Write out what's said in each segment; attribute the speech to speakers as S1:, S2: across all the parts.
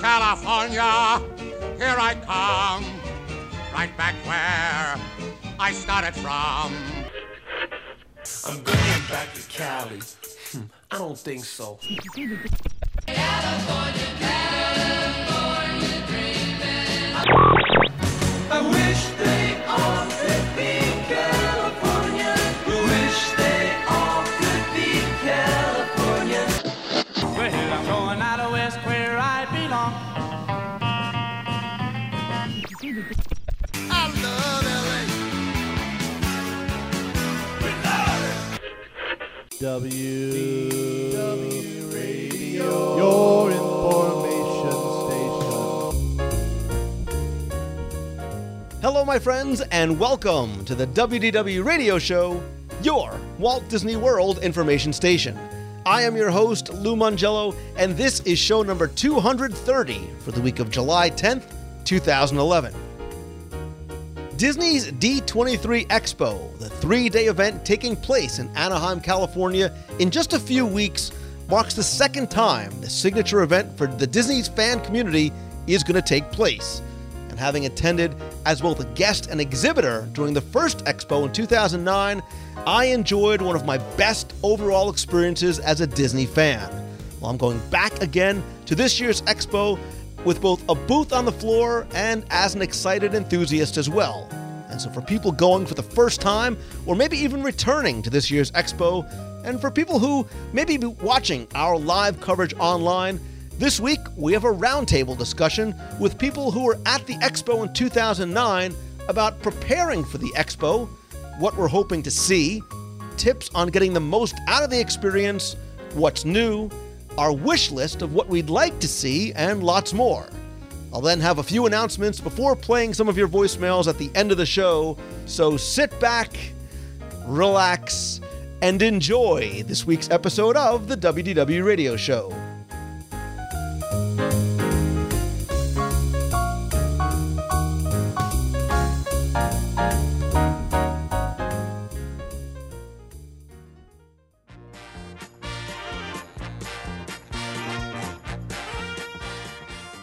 S1: California, here I come, right back where I started from.
S2: I'm going back to Cali. Hmm, I don't think so. I
S3: W W Radio, your information station.
S4: Hello, my friends, and welcome to the WDW Radio Show, your Walt Disney World information station. I am your host, Lou Mongello, and this is show number 230 for the week of July 10th, 2011. Disney's D23 Expo, the three day event taking place in Anaheim, California in just a few weeks, marks the second time the signature event for the Disney's fan community is going to take place. And having attended as both a guest and exhibitor during the first expo in 2009, I enjoyed one of my best overall experiences as a Disney fan. Well, I'm going back again to this year's expo with both a booth on the floor and as an excited enthusiast as well. And so, for people going for the first time, or maybe even returning to this year's expo, and for people who may be watching our live coverage online, this week we have a roundtable discussion with people who were at the expo in 2009 about preparing for the expo, what we're hoping to see, tips on getting the most out of the experience, what's new, our wish list of what we'd like to see, and lots more. I'll then have a few announcements before playing some of your voicemails at the end of the show, so sit back, relax, and enjoy this week's episode of the WDW Radio Show.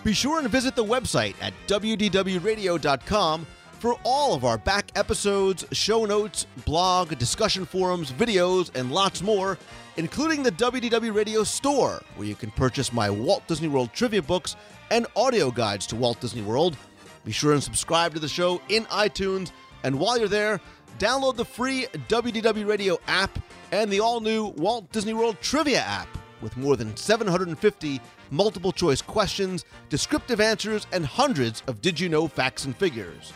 S4: Be sure and visit the website at wdwradio.com for all of our back episodes, show notes, blog, discussion forums, videos, and lots more, including the WDW Radio store, where you can purchase my Walt Disney World trivia books and audio guides to Walt Disney World. Be sure and subscribe to the show in iTunes, and while you're there, download the free WDW Radio app and the all new Walt Disney World Trivia app with more than 750 multiple choice questions, descriptive answers, and hundreds of did you know facts and figures.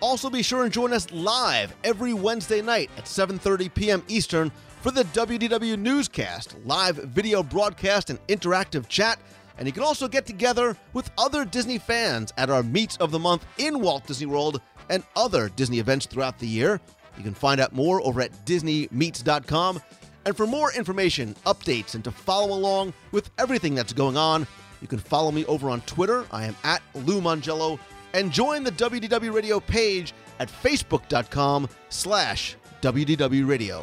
S4: Also be sure and join us live every Wednesday night at 7:30 p.m. Eastern for the WDW Newscast, live video broadcast and interactive chat. And you can also get together with other Disney fans at our Meets of the Month in Walt Disney World and other Disney events throughout the year. You can find out more over at DisneyMeets.com. And for more information, updates, and to follow along with everything that's going on, you can follow me over on Twitter. I am at Lou Mongello. And join the WDW Radio page at facebook.com slash WDW Radio.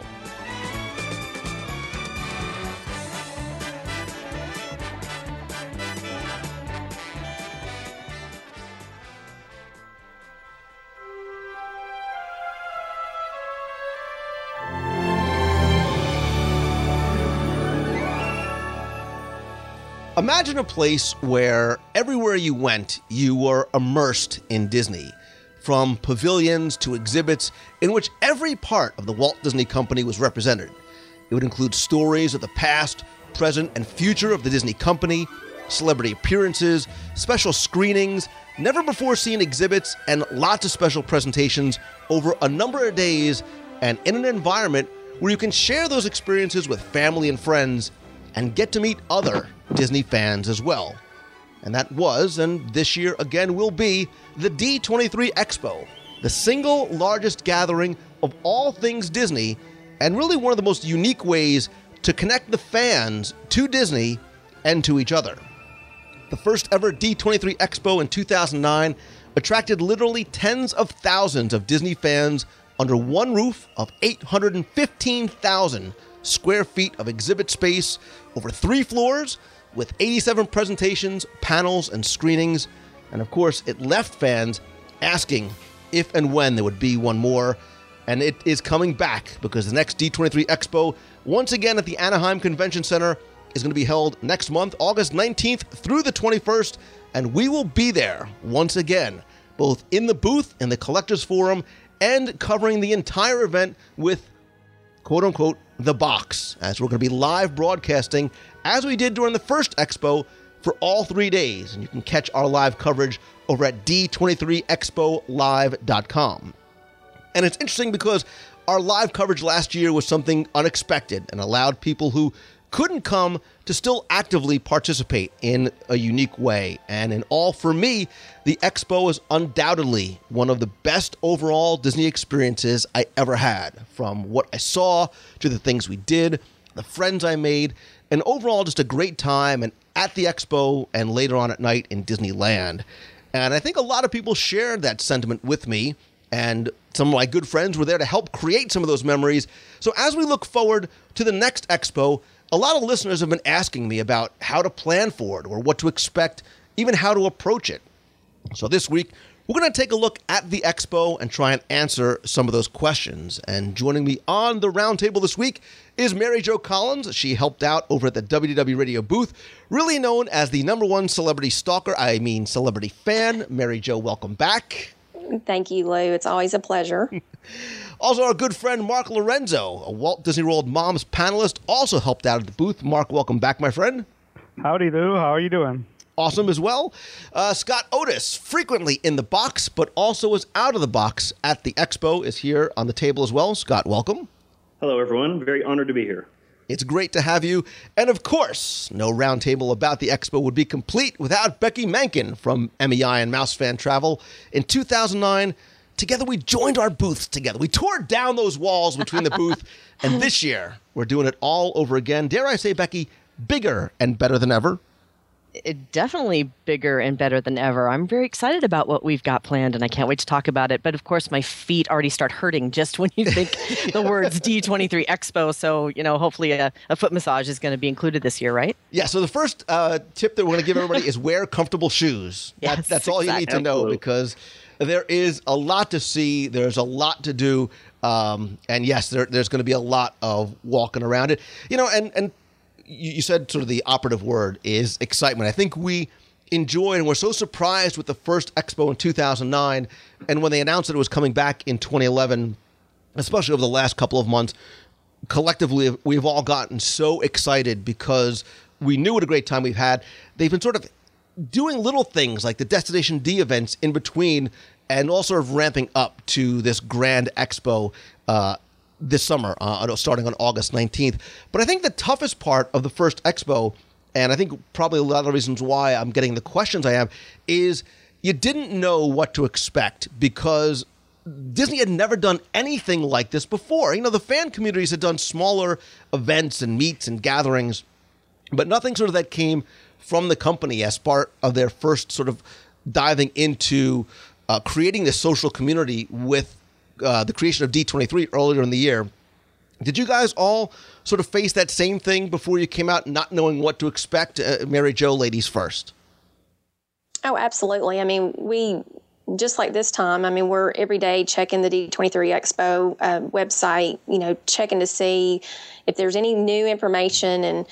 S4: Imagine a place where everywhere you went, you were immersed in Disney. From pavilions to exhibits, in which every part of the Walt Disney Company was represented. It would include stories of the past, present, and future of the Disney Company, celebrity appearances, special screenings, never before seen exhibits, and lots of special presentations over a number of days and in an environment where you can share those experiences with family and friends and get to meet other Disney fans as well. And that was, and this year again will be, the D23 Expo, the single largest gathering of all things Disney, and really one of the most unique ways to connect the fans to Disney and to each other. The first ever D23 Expo in 2009 attracted literally tens of thousands of Disney fans under one roof of 815,000 square feet of exhibit space over three floors with 87 presentations, panels, and screenings. And of course, it left fans asking if and when there would be one more. And it is coming back because the next D23 Expo, once again at the Anaheim Convention Center, is going to be held next month, August 19th through the 21st. And we will be there once again, both in the booth in the Collectors Forum and covering the entire event with quote unquote the box, as we're going to be live broadcasting as we did during the first expo for all three days. And you can catch our live coverage over at d23expolive.com. And it's interesting because our live coverage last year was something unexpected and allowed people who couldn't come to still actively participate in a unique way. And in all, for me, the expo is undoubtedly one of the best overall Disney experiences I ever had. From what I saw to the things we did, the friends I made, and overall just a great time and at the expo and later on at night in Disneyland. And I think a lot of people shared that sentiment with me, and some of my good friends were there to help create some of those memories. So as we look forward to the next expo, a lot of listeners have been asking me about how to plan for it or what to expect, even how to approach it. So this week, we're going to take a look at the expo and try and answer some of those questions. And joining me on the roundtable this week is Mary Jo Collins. She helped out over at the WDW Radio booth, really known as the number one celebrity stalker, I mean celebrity fan. Mary Jo, welcome back.
S5: Thank you, Lou. It's always a pleasure.
S4: also, our good friend Mark Lorenzo, a Walt Disney World Moms panelist, also helped out at the booth. Mark, welcome back, my friend.
S6: Howdy, Lou. How are you doing?
S4: Awesome as well. Uh, Scott Otis, frequently in the box, but also is out of the box at the expo, is here on the table as well. Scott, welcome.
S7: Hello, everyone. Very honored to be here.
S4: It's great to have you. And of course, no roundtable about the expo would be complete without Becky Mankin from MEI and Mouse Fan Travel. In 2009, together we joined our booths together. We tore down those walls between the booth. and this year, we're doing it all over again. Dare I say, Becky, bigger and better than ever
S8: it definitely bigger and better than ever. I'm very excited about what we've got planned and I can't wait to talk about it. But of course, my feet already start hurting just when you think the words D23 Expo. So, you know, hopefully a, a foot massage is going to be included this year, right?
S4: Yeah. So the first uh, tip that we're going to give everybody is wear comfortable shoes.
S8: Yes,
S4: that, that's all exactly. you need to know because there is a lot to see, there's a lot to do. Um, and yes, there, there's going to be a lot of walking around it. You know, and, and you said sort of the operative word is excitement. I think we enjoyed and were so surprised with the first expo in 2009 and when they announced that it was coming back in 2011 especially over the last couple of months collectively we've all gotten so excited because we knew what a great time we've had they've been sort of doing little things like the destination d events in between and all sort of ramping up to this grand expo uh, this summer, uh, starting on August 19th. But I think the toughest part of the first expo, and I think probably a lot of the reasons why I'm getting the questions I have, is you didn't know what to expect because Disney had never done anything like this before. You know, the fan communities had done smaller events and meets and gatherings, but nothing sort of that came from the company as part of their first sort of diving into uh, creating this social community with uh, the creation of D23 earlier in the year. Did you guys all sort of face that same thing before you came out, not knowing what to expect? Uh, Mary Jo, ladies first.
S5: Oh, absolutely. I mean, we just like this time. I mean, we're every day checking the D23 Expo uh, website. You know, checking to see if there's any new information and.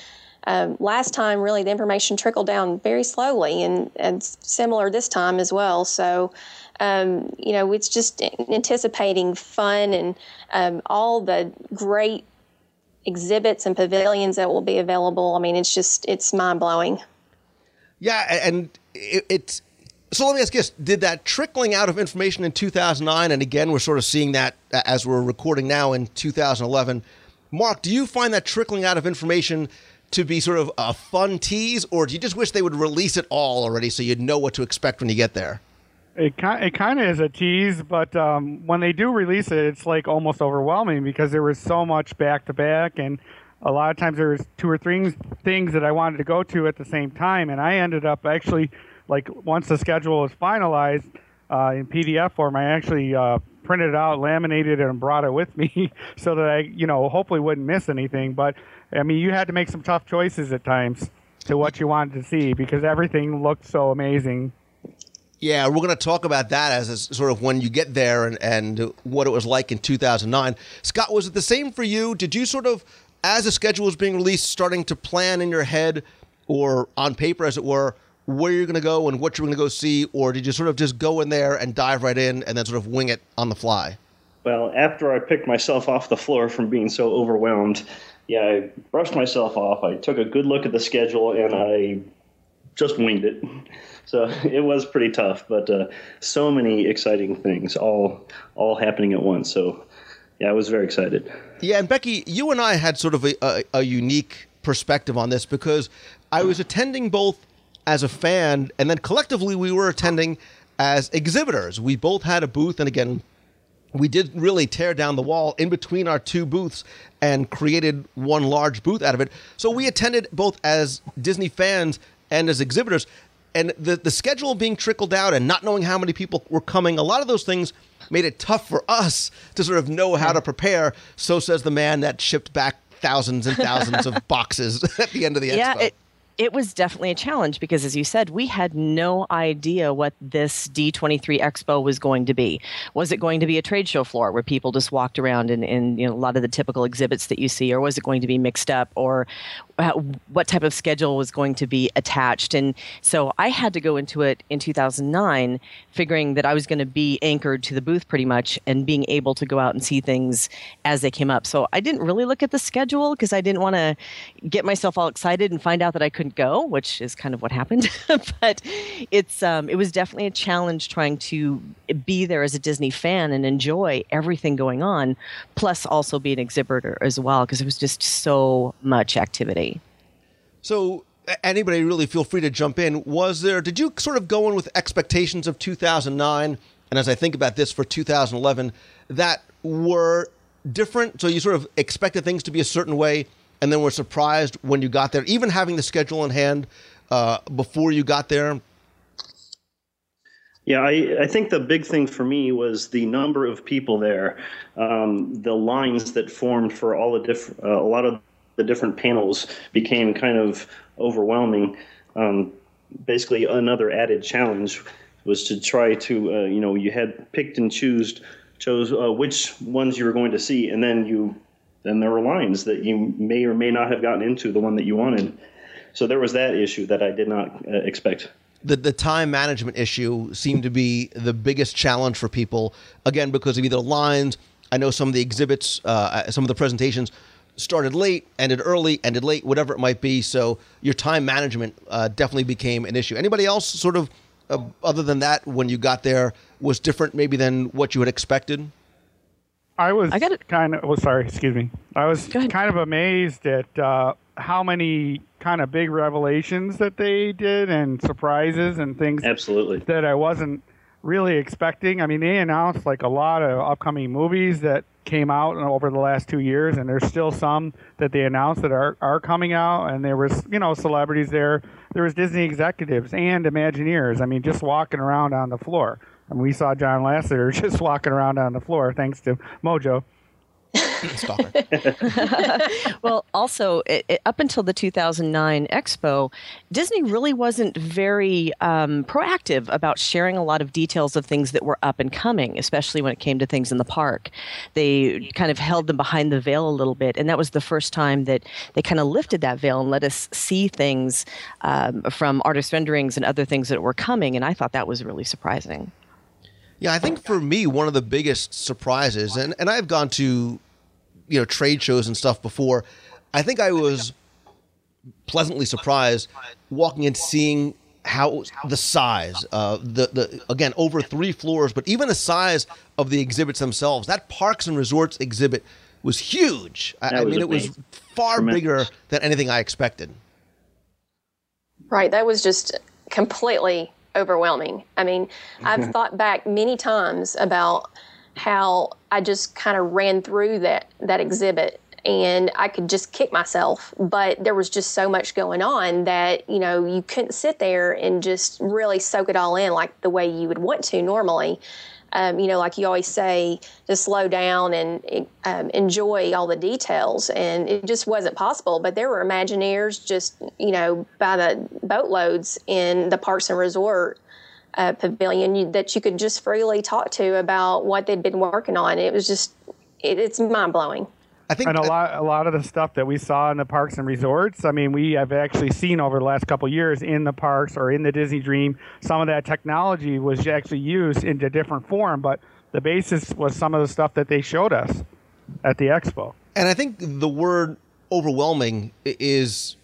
S5: Um, last time, really, the information trickled down very slowly, and, and similar this time as well. So, um, you know, it's just anticipating fun and um, all the great exhibits and pavilions that will be available. I mean, it's just it's mind blowing.
S4: Yeah, and it, it's so. Let me ask you: this, Did that trickling out of information in 2009, and again, we're sort of seeing that as we're recording now in 2011. Mark, do you find that trickling out of information to be sort of a fun tease, or do you just wish they would release it all already so you'd know what to expect when you get there?
S6: It kind it kind of is a tease, but um, when they do release it, it's like almost overwhelming because there was so much back to back, and a lot of times there was two or three things that I wanted to go to at the same time, and I ended up actually like once the schedule was finalized uh, in PDF form, I actually uh, printed it out, laminated it, and brought it with me so that I you know hopefully wouldn't miss anything. But I mean, you had to make some tough choices at times. to what you wanted to see because everything looked so amazing.
S4: Yeah, we're going to talk about that as sort of when you get there and, and what it was like in 2009. Scott, was it the same for you? Did you sort of, as the schedule was being released, starting to plan in your head or on paper, as it were, where you're going to go and what you're going to go see, or did you sort of just go in there and dive right in and then sort of wing it on the fly?
S7: Well, after I picked myself off the floor from being so overwhelmed, yeah, I brushed myself off. I took a good look at the schedule and I just winged it. So it was pretty tough, but uh, so many exciting things all all happening at once. So yeah, I was very excited.
S4: Yeah, and Becky, you and I had sort of a, a, a unique perspective on this because I was attending both as a fan and then collectively we were attending as exhibitors. We both had a booth, and again, we did really tear down the wall in between our two booths and created one large booth out of it. So we attended both as Disney fans and as exhibitors. And the, the schedule being trickled out and not knowing how many people were coming, a lot of those things made it tough for us to sort of know how to prepare. So says the man that shipped back thousands and thousands of boxes at the end of the
S8: yeah,
S4: expo.
S8: It- it was definitely a challenge because, as you said, we had no idea what this D23 Expo was going to be. Was it going to be a trade show floor where people just walked around in you know, a lot of the typical exhibits that you see, or was it going to be mixed up, or uh, what type of schedule was going to be attached? And so I had to go into it in 2009, figuring that I was going to be anchored to the booth pretty much and being able to go out and see things as they came up. So I didn't really look at the schedule because I didn't want to get myself all excited and find out that I couldn't go, which is kind of what happened. but it's um, it was definitely a challenge trying to be there as a Disney fan and enjoy everything going on, plus also be an exhibitor as well because it was just so much activity.
S4: So anybody really feel free to jump in. Was there did you sort of go in with expectations of 2009 and as I think about this for 2011 that were different so you sort of expected things to be a certain way and then we were surprised when you got there, even having the schedule in hand uh, before you got there?
S7: Yeah, I, I think the big thing for me was the number of people there, um, the lines that formed for all the diff- uh, a lot of the different panels became kind of overwhelming. Um, basically, another added challenge was to try to, uh, you know, you had picked and choose chose uh, which ones you were going to see, and then you then there were lines that you may or may not have gotten into the one that you wanted. So there was that issue that I did not uh, expect.
S4: The, the time management issue seemed to be the biggest challenge for people, again, because of either lines. I know some of the exhibits, uh, some of the presentations started late, ended early, ended late, whatever it might be. So your time management uh, definitely became an issue. Anybody else sort of, uh, other than that, when you got there, was different maybe than what you had expected?
S6: I was I kind of. Oh, sorry. Excuse me. I was kind of amazed at uh, how many kind of big revelations that they did and surprises and things.
S7: Absolutely.
S6: That I wasn't really expecting. I mean, they announced like a lot of upcoming movies that came out over the last two years, and there's still some that they announced that are are coming out. And there was, you know, celebrities there. There was Disney executives and Imagineers. I mean, just walking around on the floor. And we saw John Lasseter just walking around on the floor thanks to Mojo.
S8: well, also, it, it, up until the 2009 Expo, Disney really wasn't very um, proactive about sharing a lot of details of things that were up and coming, especially when it came to things in the park. They kind of held them behind the veil a little bit, and that was the first time that they kind of lifted that veil and let us see things um, from artist renderings and other things that were coming, and I thought that was really surprising.
S4: Yeah, I think for me, one of the biggest surprises, and, and I've gone to you know trade shows and stuff before. I think I was pleasantly surprised walking and seeing how the size, uh, the the again over three floors, but even the size of the exhibits themselves. That Parks and Resorts exhibit was huge. I, I mean, it was far Tremendous. bigger than anything I expected.
S5: Right, that was just completely overwhelming. I mean, I've mm-hmm. thought back many times about how I just kind of ran through that that exhibit and I could just kick myself. But there was just so much going on that, you know, you couldn't sit there and just really soak it all in like the way you would want to normally. Um, you know, like you always say, to slow down and um, enjoy all the details. And it just wasn't possible. But there were Imagineers just, you know, by the boatloads in the Parks and Resort uh, Pavilion that you could just freely talk to about what they'd been working on. It was just, it, it's mind blowing.
S4: I think
S6: and a lot, a lot of the stuff that we saw in the parks and resorts. I mean, we have actually seen over the last couple years in the parks or in the Disney Dream, some of that technology was actually used in a different form, but the basis was some of the stuff that they showed us at the expo.
S4: And I think the word overwhelming is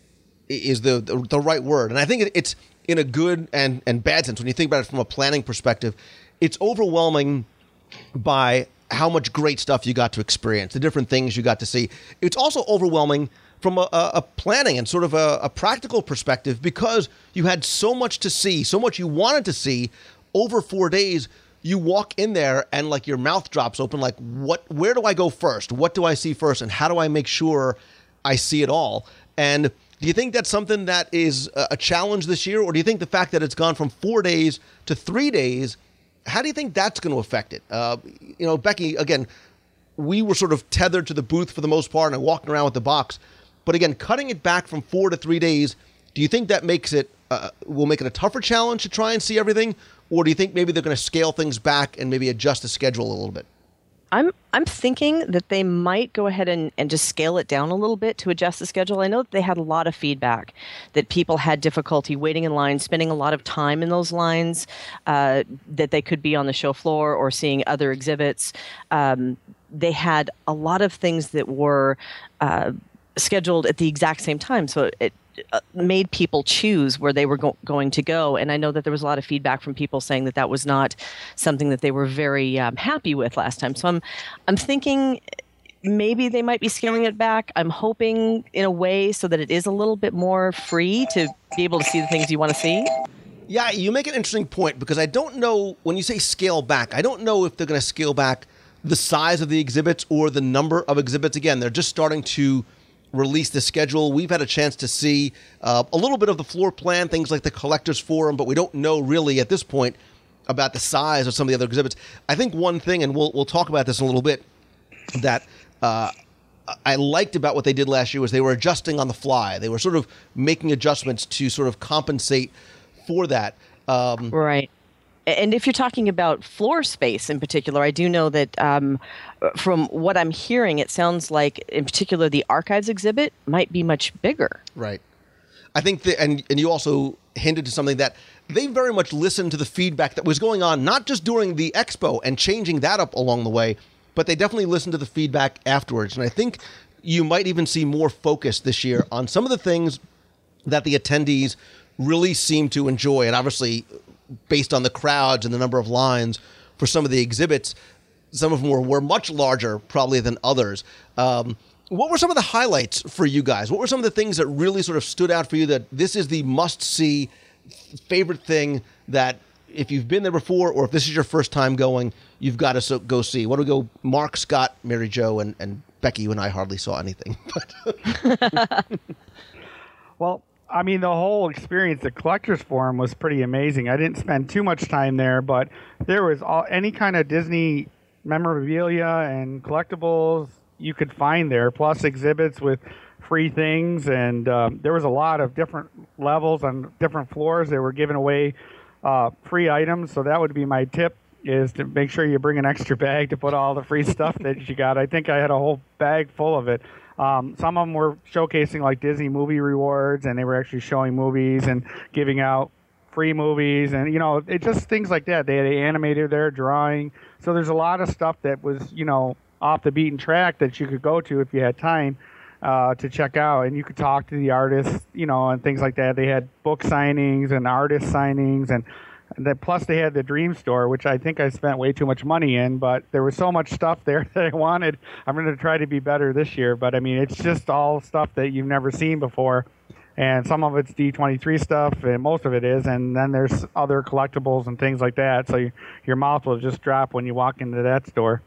S4: is the the, the right word, and I think it's in a good and and bad sense when you think about it from a planning perspective. It's overwhelming by how much great stuff you got to experience, the different things you got to see. It's also overwhelming from a, a planning and sort of a, a, practical perspective because you had so much to see, so much you wanted to see over four days. You walk in there and like your mouth drops open, like what? Where do I go first? What do I see first? And how do I make sure I see it all? And do you think that's something that is a challenge this year, or do you think the fact that it's gone from four days to three days? How do you think that's going to affect it? Uh, you know, Becky, again, we were sort of tethered to the booth for the most part and walking around with the box. But again, cutting it back from four to three days, do you think that makes it uh, will make it a tougher challenge to try and see everything, or do you think maybe they're going to scale things back and maybe adjust the schedule a little bit?
S8: I'm I'm thinking that they might go ahead and, and just scale it down a little bit to adjust the schedule. I know that they had a lot of feedback that people had difficulty waiting in line, spending a lot of time in those lines, uh, that they could be on the show floor or seeing other exhibits. Um, they had a lot of things that were uh, scheduled at the exact same time, so it made people choose where they were go- going to go. And I know that there was a lot of feedback from people saying that that was not something that they were very um, happy with last time. So I'm, I'm thinking maybe they might be scaling it back. I'm hoping in a way so that it is a little bit more free to be able to see the things you want to see.
S4: Yeah, you make an interesting point because I don't know when you say scale back, I don't know if they're going to scale back the size of the exhibits or the number of exhibits. Again, they're just starting to release the schedule. We've had a chance to see uh, a little bit of the floor plan, things like the collectors forum, but we don't know really at this point about the size of some of the other exhibits. I think one thing, and we'll we'll talk about this in a little bit, that. Uh, I liked about what they did last year was they were adjusting on the fly. They were sort of making adjustments to sort of compensate for that.
S8: Um, right. And if you're talking about floor space in particular, I do know that um, from what I'm hearing, it sounds like, in particular, the archives exhibit might be much bigger.
S4: Right. I think that, and and you also hinted to something that they very much listened to the feedback that was going on, not just during the expo and changing that up along the way, but they definitely listened to the feedback afterwards. And I think you might even see more focus this year on some of the things that the attendees really seem to enjoy. And obviously, based on the crowds and the number of lines for some of the exhibits. Some of them were, were much larger, probably, than others. Um, what were some of the highlights for you guys? What were some of the things that really sort of stood out for you that this is the must see favorite thing that if you've been there before or if this is your first time going, you've got to so, go see? What do we go? Mark, Scott, Mary Jo, and, and Becky, you and I hardly saw anything.
S6: well, I mean, the whole experience at Collectors Forum was pretty amazing. I didn't spend too much time there, but there was all, any kind of Disney memorabilia and collectibles you could find there, plus exhibits with free things. And um, there was a lot of different levels on different floors. They were giving away uh, free items. So that would be my tip is to make sure you bring an extra bag to put all the free stuff that you got. I think I had a whole bag full of it. Um, some of them were showcasing like Disney movie rewards, and they were actually showing movies and giving out free movies, and you know, it just things like that. They had an animator there drawing, so there's a lot of stuff that was you know off the beaten track that you could go to if you had time. Uh, to check out, and you could talk to the artists, you know, and things like that. They had book signings and artist signings, and that plus they had the Dream Store, which I think I spent way too much money in, but there was so much stuff there that I wanted. I'm going to try to be better this year, but I mean, it's just all stuff that you've never seen before. And some of it's D23 stuff, and most of it is. And then there's other collectibles and things like that. So you, your mouth will just drop when you walk into that store.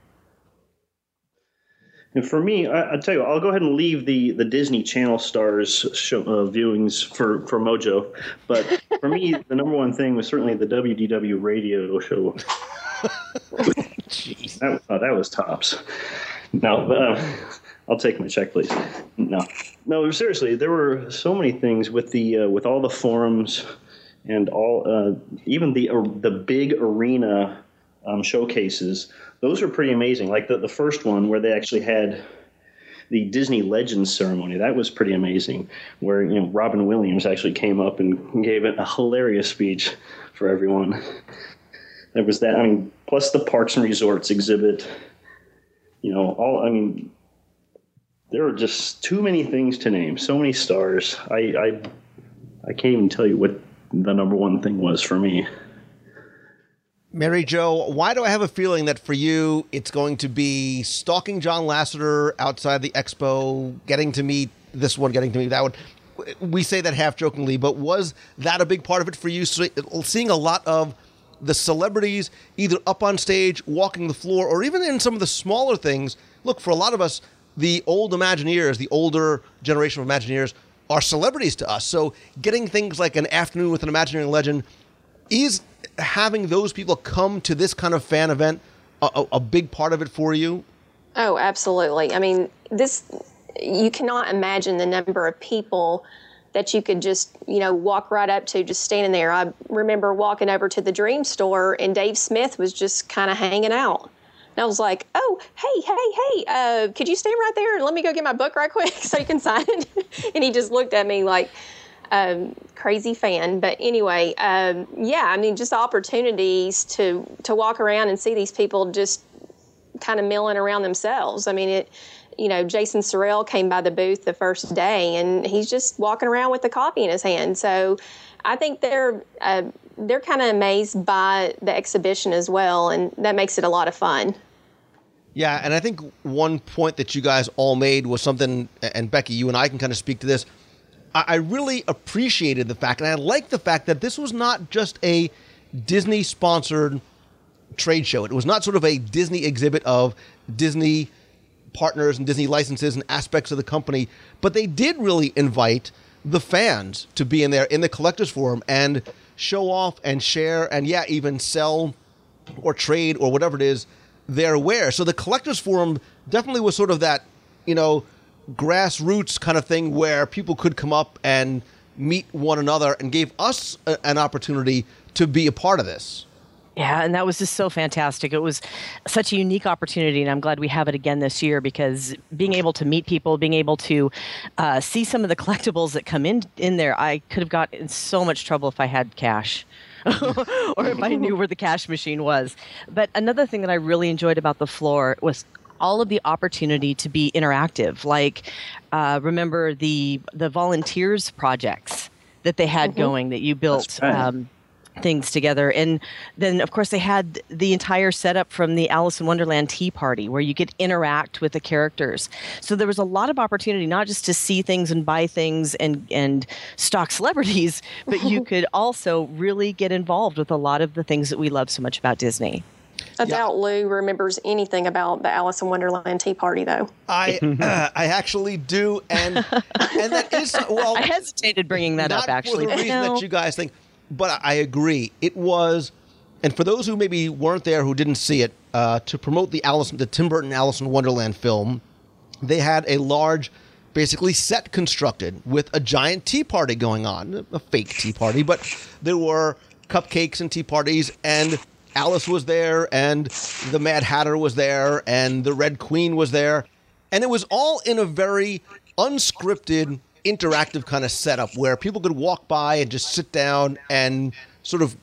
S7: And for me, I, I tell you, I'll go ahead and leave the, the Disney Channel stars show, uh, viewings for, for Mojo. But for me, the number one thing was certainly the WDW radio show.
S4: Jeez.
S7: That, uh, that was tops. No, uh, I'll take my check, please. No, no. Seriously, there were so many things with the uh, with all the forums and all uh, even the uh, the big arena um, showcases. Those were pretty amazing. Like the the first one where they actually had the Disney Legends ceremony. That was pretty amazing. Where you know Robin Williams actually came up and gave a hilarious speech for everyone. There was that. I mean, plus the Parks and Resorts exhibit. You know, all. I mean, there are just too many things to name. So many stars. I I, I can't even tell you what the number one thing was for me.
S4: Mary Jo, why do I have a feeling that for you it's going to be stalking John Lasseter outside the expo, getting to meet this one, getting to meet that one? We say that half jokingly, but was that a big part of it for you? Seeing a lot of the celebrities either up on stage, walking the floor, or even in some of the smaller things. Look, for a lot of us, the old Imagineers, the older generation of Imagineers, are celebrities to us. So getting things like an afternoon with an Imagineering legend is having those people come to this kind of fan event a, a, big part of it for you?
S5: Oh, absolutely. I mean, this you cannot imagine the number of people that you could just, you know, walk right up to just standing there. I remember walking over to the Dream store and Dave Smith was just kind of hanging out. And I was like, oh, hey, hey, hey, uh, could you stand right there and let me go get my book right quick so you can sign it? and he just looked at me like, um, crazy fan. But anyway, um, yeah, I mean, just opportunities to, to walk around and see these people just kind of milling around themselves. I mean, it, you know, Jason Surrell came by the booth the first day and he's just walking around with the copy in his hand. So I think they're, uh, they're kind of amazed by the exhibition as well, and that makes it a lot of fun.
S4: Yeah, and I think one point that you guys all made was something, and Becky, you and I can kind of speak to this. I really appreciated the fact, and I like the fact that this was not just a Disney sponsored trade show. It was not sort of a Disney exhibit of Disney partners and Disney licenses and aspects of the company, but they did really invite the fans to be in there in the collectors forum and show off and share and yeah, even sell or trade or whatever it is their ware. So the collectors forum definitely was sort of that, you know, grassroots kind of thing where people could come up and meet one another and gave us a, an opportunity to be a part of this.
S8: Yeah, and that was just so fantastic. It was such a unique opportunity, and I'm glad we have it again this year because being able to meet people, being able to uh, see some of the collectibles that come in in there, I could have got in so much trouble if I had cash. or if I knew where the cash machine was. But another thing that I really enjoyed about the floor was all of the opportunity to be interactive. Like, uh, remember the the volunteers projects that they had mm-hmm. going that you built. Um, things together. And then, of course, they had the entire setup from the Alice in Wonderland Tea Party where you could interact with the characters. So there was a lot of opportunity, not just to see things and buy things and, and stock celebrities, but you could also really get involved with a lot of the things that we love so much about Disney.
S5: I yeah. doubt Lou remembers anything about the Alice in Wonderland Tea Party, though.
S4: I uh, I actually do, and and that is well.
S8: I hesitated bringing that up actually.
S4: For the reason that you guys think, but I agree. It was, and for those who maybe weren't there who didn't see it, uh, to promote the Alice, the Tim Burton Alice in Wonderland film, they had a large, basically set constructed with a giant tea party going on, a fake tea party, but there were cupcakes and tea parties and Alice was there, and the Mad Hatter was there, and the Red Queen was there. And it was all in a very unscripted, interactive kind of setup where people could walk by and just sit down and sort of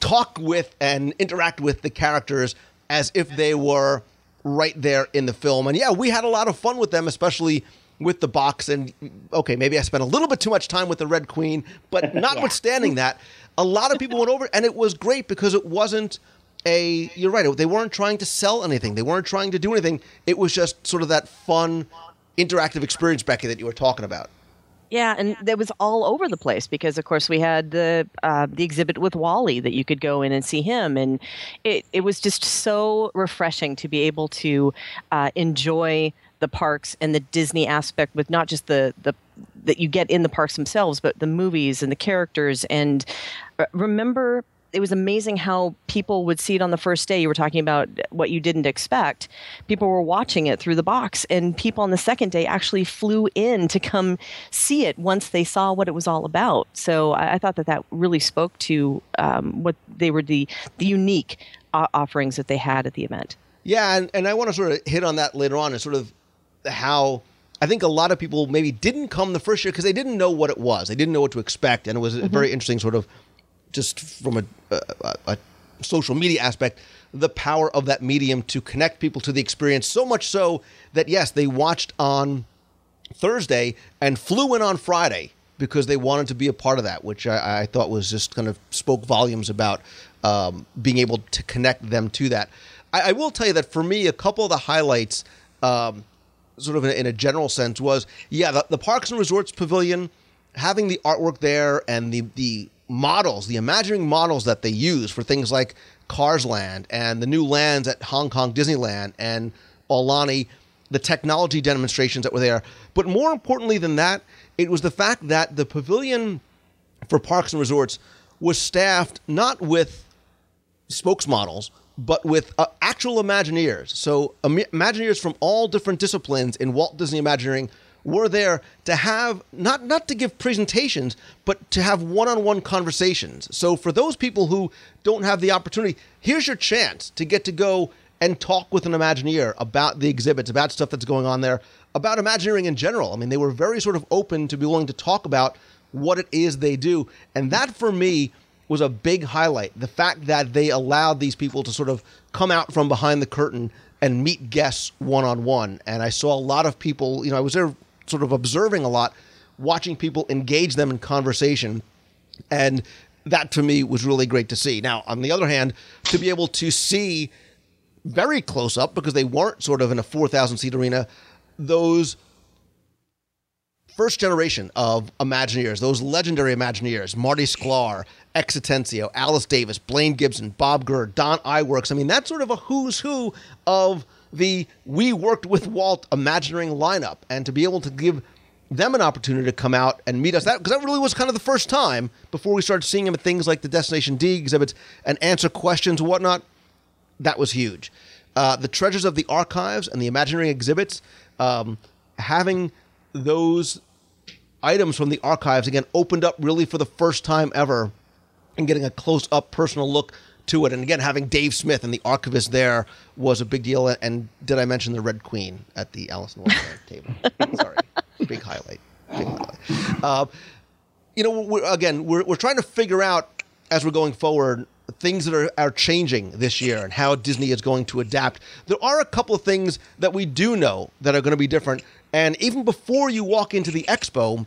S4: talk with and interact with the characters as if they were right there in the film. And yeah, we had a lot of fun with them, especially with the box. And okay, maybe I spent a little bit too much time with the Red Queen, but notwithstanding that, a lot of people went over, and it was great because it wasn't a. You're right. They weren't trying to sell anything. They weren't trying to do anything. It was just sort of that fun, interactive experience, Becky, that you were talking about.
S8: Yeah, and that was all over the place because, of course, we had the uh, the exhibit with WALL-E that you could go in and see him, and it it was just so refreshing to be able to uh, enjoy the parks and the Disney aspect with not just the the that you get in the parks themselves, but the movies and the characters. And remember it was amazing how people would see it on the first day. You were talking about what you didn't expect. People were watching it through the box, and people on the second day actually flew in to come see it once they saw what it was all about. So I, I thought that that really spoke to um, what they were the the unique uh, offerings that they had at the event.
S4: Yeah, and, and I want to sort of hit on that later on and sort of how I think a lot of people maybe didn't come the first year because they didn't know what it was. They didn't know what to expect, and it was a
S8: Mm-hmm.
S4: very interesting sort of just from a, a, a social media aspect, the power of that medium to connect people to the experience. So much so that yes, they watched on Thursday and flew in on Friday because they wanted to be a part of that, which I, I thought was just kind of spoke volumes about um, being able to connect them to that. I, I will tell you that for me, a couple of the highlights, um, sort of in, in a general sense, was yeah, the, the Parks and Resorts Pavilion, having the artwork there and the the models, the imagining models that they use for things like Cars Land and the new lands at Hong Kong Disneyland and Aulani, the technology demonstrations that were there. But more importantly than that, it was the fact that the pavilion for parks and resorts was staffed not with spokesmodels, but with uh, actual Imagineers. So Im- Imagineers from all different disciplines in Walt Disney Imagineering were there to have not not to give presentations, but to have one-on-one conversations. So for those people who don't have the opportunity, here's your chance to get to go and talk with an Imagineer about the exhibits, about stuff that's going on there, about Imagineering in general. I mean, they were very sort of open to be willing to talk about what it is they do, and that for me was a big highlight. The fact that they allowed these people to sort of come out from behind the curtain and meet guests one on one. And I saw a lot of people, you know, I was there sort of observing a lot, watching people engage them in conversation. And that to me was really great to see. Now, on the other hand, to be able to see very close up, because they weren't sort of in a 4,000 seat arena, those first generation of Imagineers, those legendary Imagineers, Marty Sklar, X Atencio, Alice Davis, Blaine Gibson, Bob Gurr, Don Iwerks. I mean, that's sort of a who's who of the we worked with Walt Imagineering lineup. And to be able to give them an opportunity to come out and meet us, that because that really was kind of the first time before we started seeing him at things like the Destination D exhibits and answer questions and whatnot. That was huge. Uh, the treasures of the archives and the Imagineering exhibits, um, having those items from the archives again opened up really for the first time ever and getting a close up personal look to it. And again, having Dave Smith and the archivist there was a big deal. And did I mention the Red Queen at the Alice in Wonderland table? Sorry, big highlight. Big highlight. Uh, you know, we're, again, we're, we're trying to figure out as we're going forward things that are, are changing this year and how Disney is going to adapt. There are a couple of things that we do know that are going to be different. And even before you walk into the expo,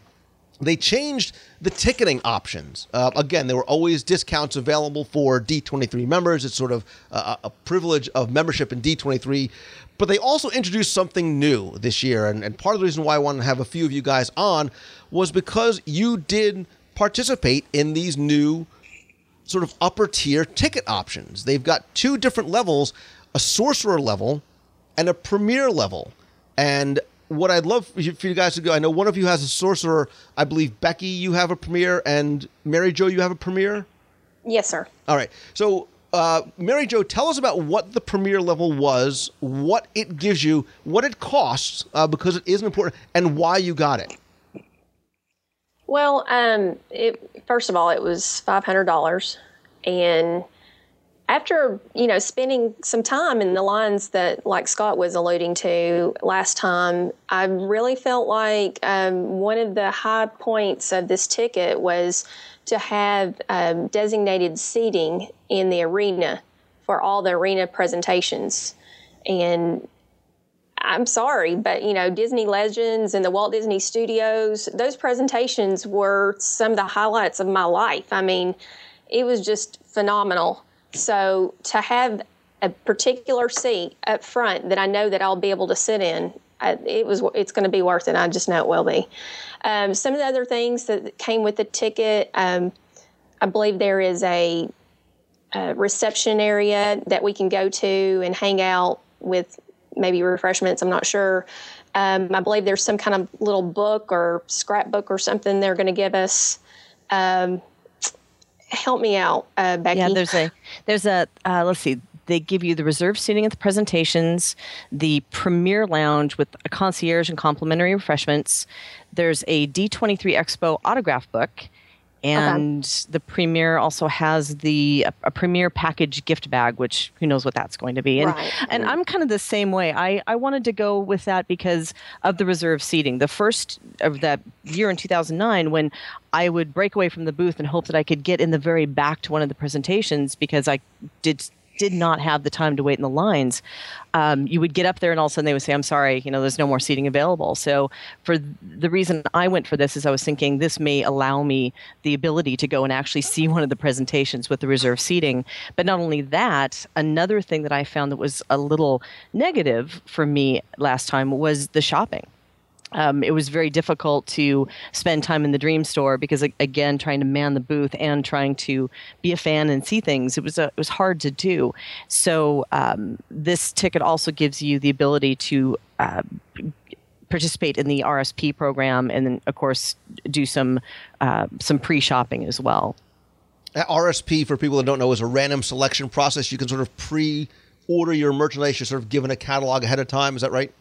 S4: they changed the ticketing options. Uh, again, there were always discounts available for D23 members. It's sort of a, a privilege of membership in D23. But they also introduced something new this year. And, and part of the reason why I wanted to have a few of you guys on was because you did participate in these new sort of upper tier ticket options. They've got two different levels a sorcerer level and a premier level. And what I'd love for you guys to go, I know one of you has a sorcerer. I believe Becky, you have a premiere, and Mary Jo, you have a premiere?
S5: Yes, sir.
S4: All right. So, uh, Mary Jo, tell us about what the premiere level was, what it gives you, what it costs, uh, because it is important, and why you got it.
S5: Well, um, it first of all, it was five hundred dollars, and after you know spending some time in the lines that, like Scott was alluding to last time, I really felt like um, one of the high points of this ticket was to have um, designated seating in the arena for all the arena presentations, and I'm sorry, but you know, Disney Legends and the Walt Disney Studios, those presentations were some of the highlights of my life. I mean, it was just phenomenal. So to have a particular seat up front that I know that I'll be able to sit in, I, it was it's going to be worth it. I just know it will be. Um, some of the other things that came with the ticket, um, I believe there is a, a reception area that we can go to and hang out with maybe refreshments. I'm not sure. Um, I believe there's some kind of little book or scrapbook or something they're going to give us. Um, help me out, uh, Becky.
S8: Yeah, there's a there's a uh, let's see. They give you the reserved seating at the presentations, the premier lounge with a concierge and complimentary refreshments. There's a D23 Expo autograph book, and okay. the premier also has the a, a, premier package gift bag which who knows what that's going to be and
S5: right.
S8: and i'm kind of the same way i i wanted to go with that because of the reserve seating the first of that year in 2009 when i would break away from the booth and hope that i could get in the very back to one of the presentations because i did did not have the time to wait in the lines, um, you would get up there and all of a sudden they would say, I'm sorry, you know, there's no more seating available. So for the reason I went for this is I was thinking this may allow me the ability to go and actually see one of the presentations with the reserve seating. But not only that, another thing that I found that was a little negative for me last time was the shopping um, it was very difficult to spend time in the dream store because again trying to man the booth and trying to be a fan and see things it was a, it was hard to do. So um, this ticket also gives you the ability to uh, participate in the RSP program and then of course do some uh, some pre-shopping as well.
S4: RSP for people that don't know is a random selection process. You can sort of pre order your merchandise. You're sort of given a catalog ahead of time. Is that right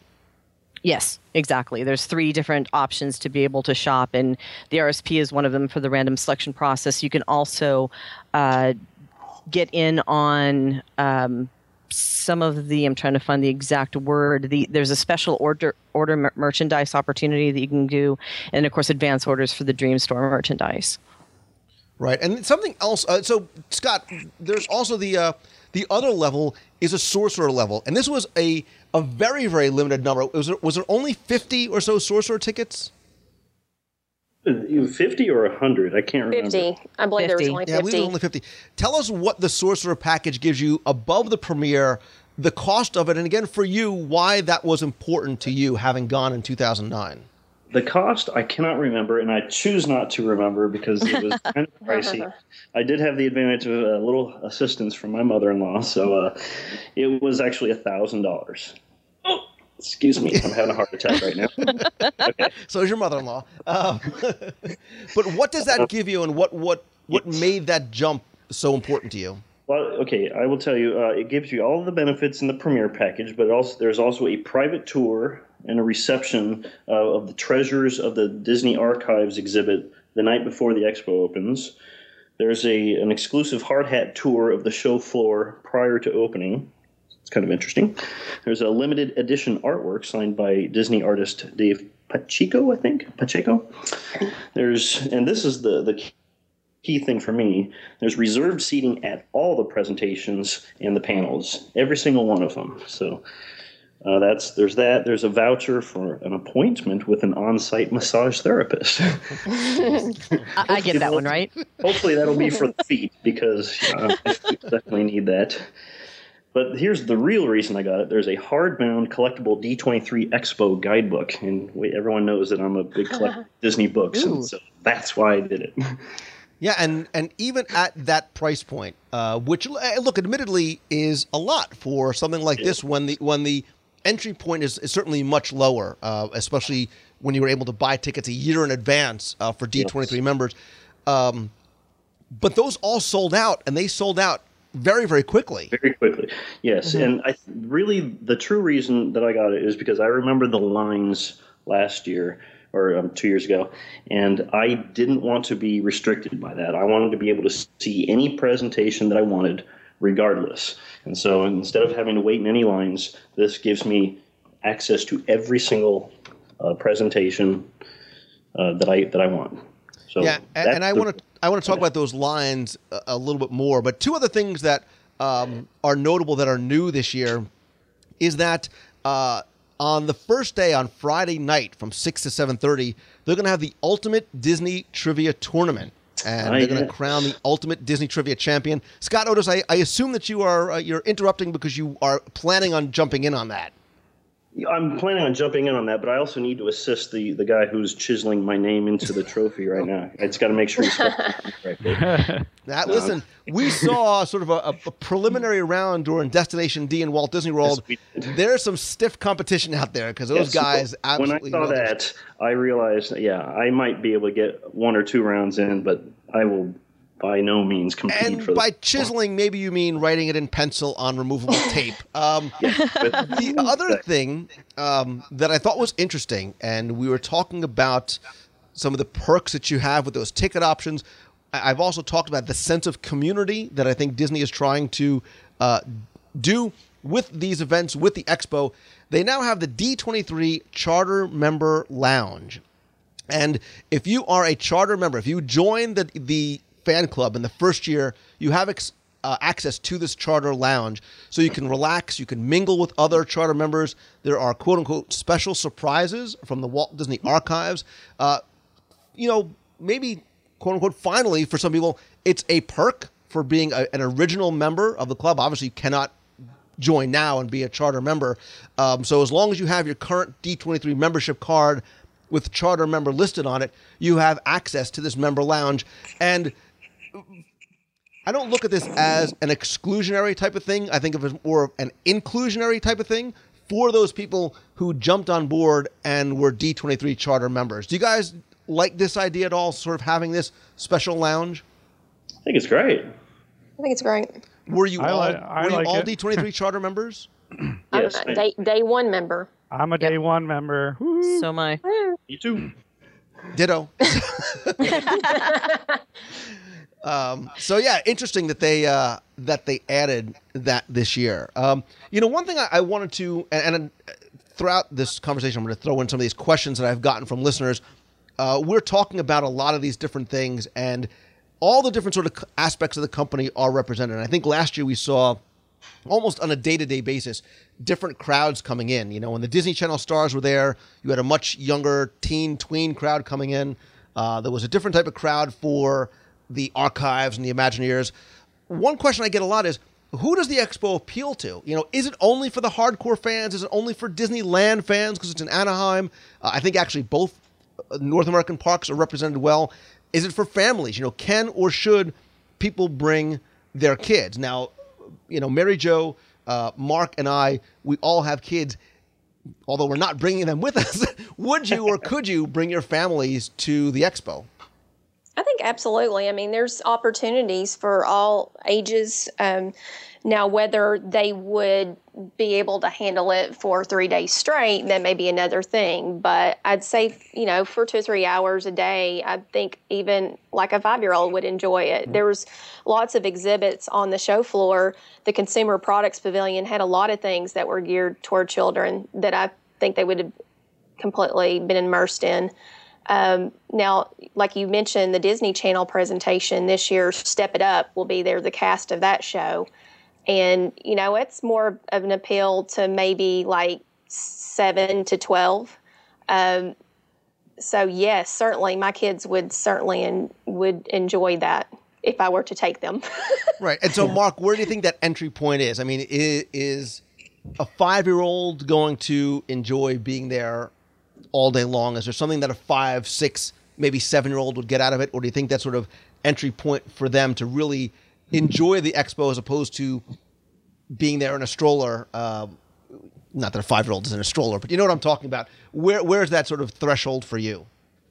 S8: Yes, exactly. There's three different options to be able to shop, and the RSP is one of them for the random selection process. You can also uh, get in on um, some of the. I'm trying to find the exact word. The there's a special order order mer- merchandise opportunity that you can do, and of course, advance orders for the Dream Store merchandise.
S4: Right, and something else. Uh, so, Scott, there's also the uh, the other level is a sorcerer level, and this was a a very very limited number. Was there, was there only fifty or so sorcerer tickets?
S7: Fifty or hundred? I can't remember.
S5: Fifty. I believe 50. there was only fifty.
S4: Yeah, I believe only fifty. Tell us what the sorcerer package gives you above the premiere, the cost of it, and again for you, why that was important to you, having gone in two thousand nine.
S7: The cost I cannot remember, and I choose not to remember because it was kind of pricey. I did have the advantage of a little assistance from my mother-in-law, so uh, it was actually a thousand dollars. Oh, excuse me, I'm having a heart attack right now.
S4: okay. So is your mother-in-law. Um, but what does that give you, and what what what made that jump so important to you?
S7: Well, okay, I will tell you. Uh, it gives you all the benefits in the premier package, but also there's also a private tour and a reception uh, of the treasures of the Disney Archives exhibit the night before the expo opens. There's a an exclusive hard hat tour of the show floor prior to opening. It's kind of interesting. There's a limited edition artwork signed by Disney artist Dave Pacheco, I think Pacheco. There's and this is the the key thing for me. There's reserved seating at all the presentations and the panels, every single one of them. So uh, that's there's that. There's a voucher for an appointment with an on-site massage therapist.
S8: I, I get that one right.
S7: Hopefully that'll be for the feet because uh, I definitely need that. But here's the real reason I got it. There's a hardbound collectible D23 Expo guidebook, and everyone knows that I'm a big collector of Disney books, Ooh. and so that's why I did it.
S4: Yeah, and and even at that price point, uh, which uh, look, admittedly, is a lot for something like yeah. this. When the when the entry point is, is certainly much lower, uh, especially when you were able to buy tickets a year in advance uh, for D23 yes. members. Um, but those all sold out, and they sold out very, very quickly.
S7: Very quickly, yes. Mm-hmm. And I really the true reason that I got it is because I remember the lines last year or um, two years ago, and I didn't want to be restricted by that. I wanted to be able to see any presentation that I wanted, regardless. And so instead of having to wait in any lines, this gives me access to every single uh, presentation uh, that I that I want.
S4: So yeah, and, and I want to I want to talk about those lines a, a, little bit more. But two other things that um, are notable that are new this year is that uh, on the first day on Friday night from six to seven thirty, they're going to have the Ultimate Disney Trivia Tournament and they're going to crown the ultimate Disney trivia champion. Scott Otis, I, I assume that you are uh, you're interrupting because you are planning on jumping in on that.
S7: I'm planning on jumping in on that, but I also need to assist the, the guy who's chiseling my name into the trophy right now. I just got to make sure he's correctly.
S4: That listen, we saw sort of a, a, a preliminary round during Destination D in Walt Disney World.
S7: we did.
S4: There's some stiff competition out there because those
S7: Yeah, so
S4: guys
S7: When I saw
S4: know their
S7: that, I realized, yeah, I might be able to get one or two rounds in, but I will by no means compete
S4: And
S7: for
S4: by
S7: the.
S4: chiseling, maybe you mean writing it in pencil on removable tape. Um,
S7: but-
S4: the other thing um, that I thought was interesting, and we were talking about some of the perks that you have with those ticket options. I- I've also talked about the sense of community that I think Disney is trying to uh, do with these events, with the expo. They now have the D23 Charter Member Lounge. And if you are a charter member, if you join the the fan club in the first year, you have ex, uh, access to this charter lounge, so you can relax, you can mingle with other charter members. There are quote unquote special surprises from the Walt Disney Archives. Uh, you know, maybe quote unquote finally for some people, it's a perk for being a, an original member of the club. Obviously, you cannot join now and be a charter member. Um, so as long as you have your current D23 membership card with charter member listed on it, you have access to this member lounge. And I don't look at this as an exclusionary type of thing. I think of it as more of an inclusionary type of thing for those people who jumped on board and were D23 charter members. Do you guys like this idea at all, sort of having this special lounge?
S7: I think it's great.
S5: I think it's great.
S4: Were you
S6: I
S4: all,
S6: li- I
S4: were you
S6: like
S4: all
S6: it.
S4: D23 charter members?
S7: Yes,
S5: I'm a day, day one member.
S6: I'm a day one member. Woo.
S8: So I.
S7: you too.
S4: Ditto. um, so yeah, interesting that they uh, that they added that this year. Um, you know, one thing I, I wanted to, and, and uh, throughout this conversation, I'm going to throw in some of these questions that I've gotten from listeners. Uh, we're talking about a lot of these different things, and all the different sort of aspects of the company are represented. And I think last year we saw almost on a day-to-day basis different crowds coming in you know when the disney channel stars were there you had a much younger teen tween crowd coming in uh, there was a different type of crowd for the archives and the imagineers one question i get a lot is who does the expo appeal to? You know is it only for the hardcore fans? Is it only for disneyland fans because it's in anaheim? Uh, i think actually both uh, north american parks are represented well. Is it for families? You know can or should people bring their kids? Now you know, Mary Jo, uh, Mark, and I, we all have kids. Although we're not bringing them with us, would you or could you bring your families to the expo?
S5: I think absolutely. I mean, there's opportunities for all ages. Um, now, whether they would be able to handle it for three days straight, that may be another thing. But I'd say, you know, for two or three hours a day, I think even like a five year old would enjoy it. There was lots of exhibits on the show floor. The Consumer Products Pavilion had a lot of things that were geared toward children that I think they would have completely been immersed in. Um, now, like you mentioned, the Disney Channel presentation this year, Shake It Up, will be there, the cast of that show. And, you know, it's more of an appeal to maybe like seven to 12. Um, so, yes, certainly my kids would certainly and would enjoy that if I were to take them.
S4: Right. And so, Mark, where do you think that entry point is? I mean, is a five year old going to enjoy being there all day long? Is there something that a five, six, maybe seven year old would get out of it? Or do you think that sort of entry point for them to really enjoy the expo as opposed to being there in a stroller? Um, not that a five year old is in a stroller, but you know what I'm talking about. Where Where's that sort of threshold for you?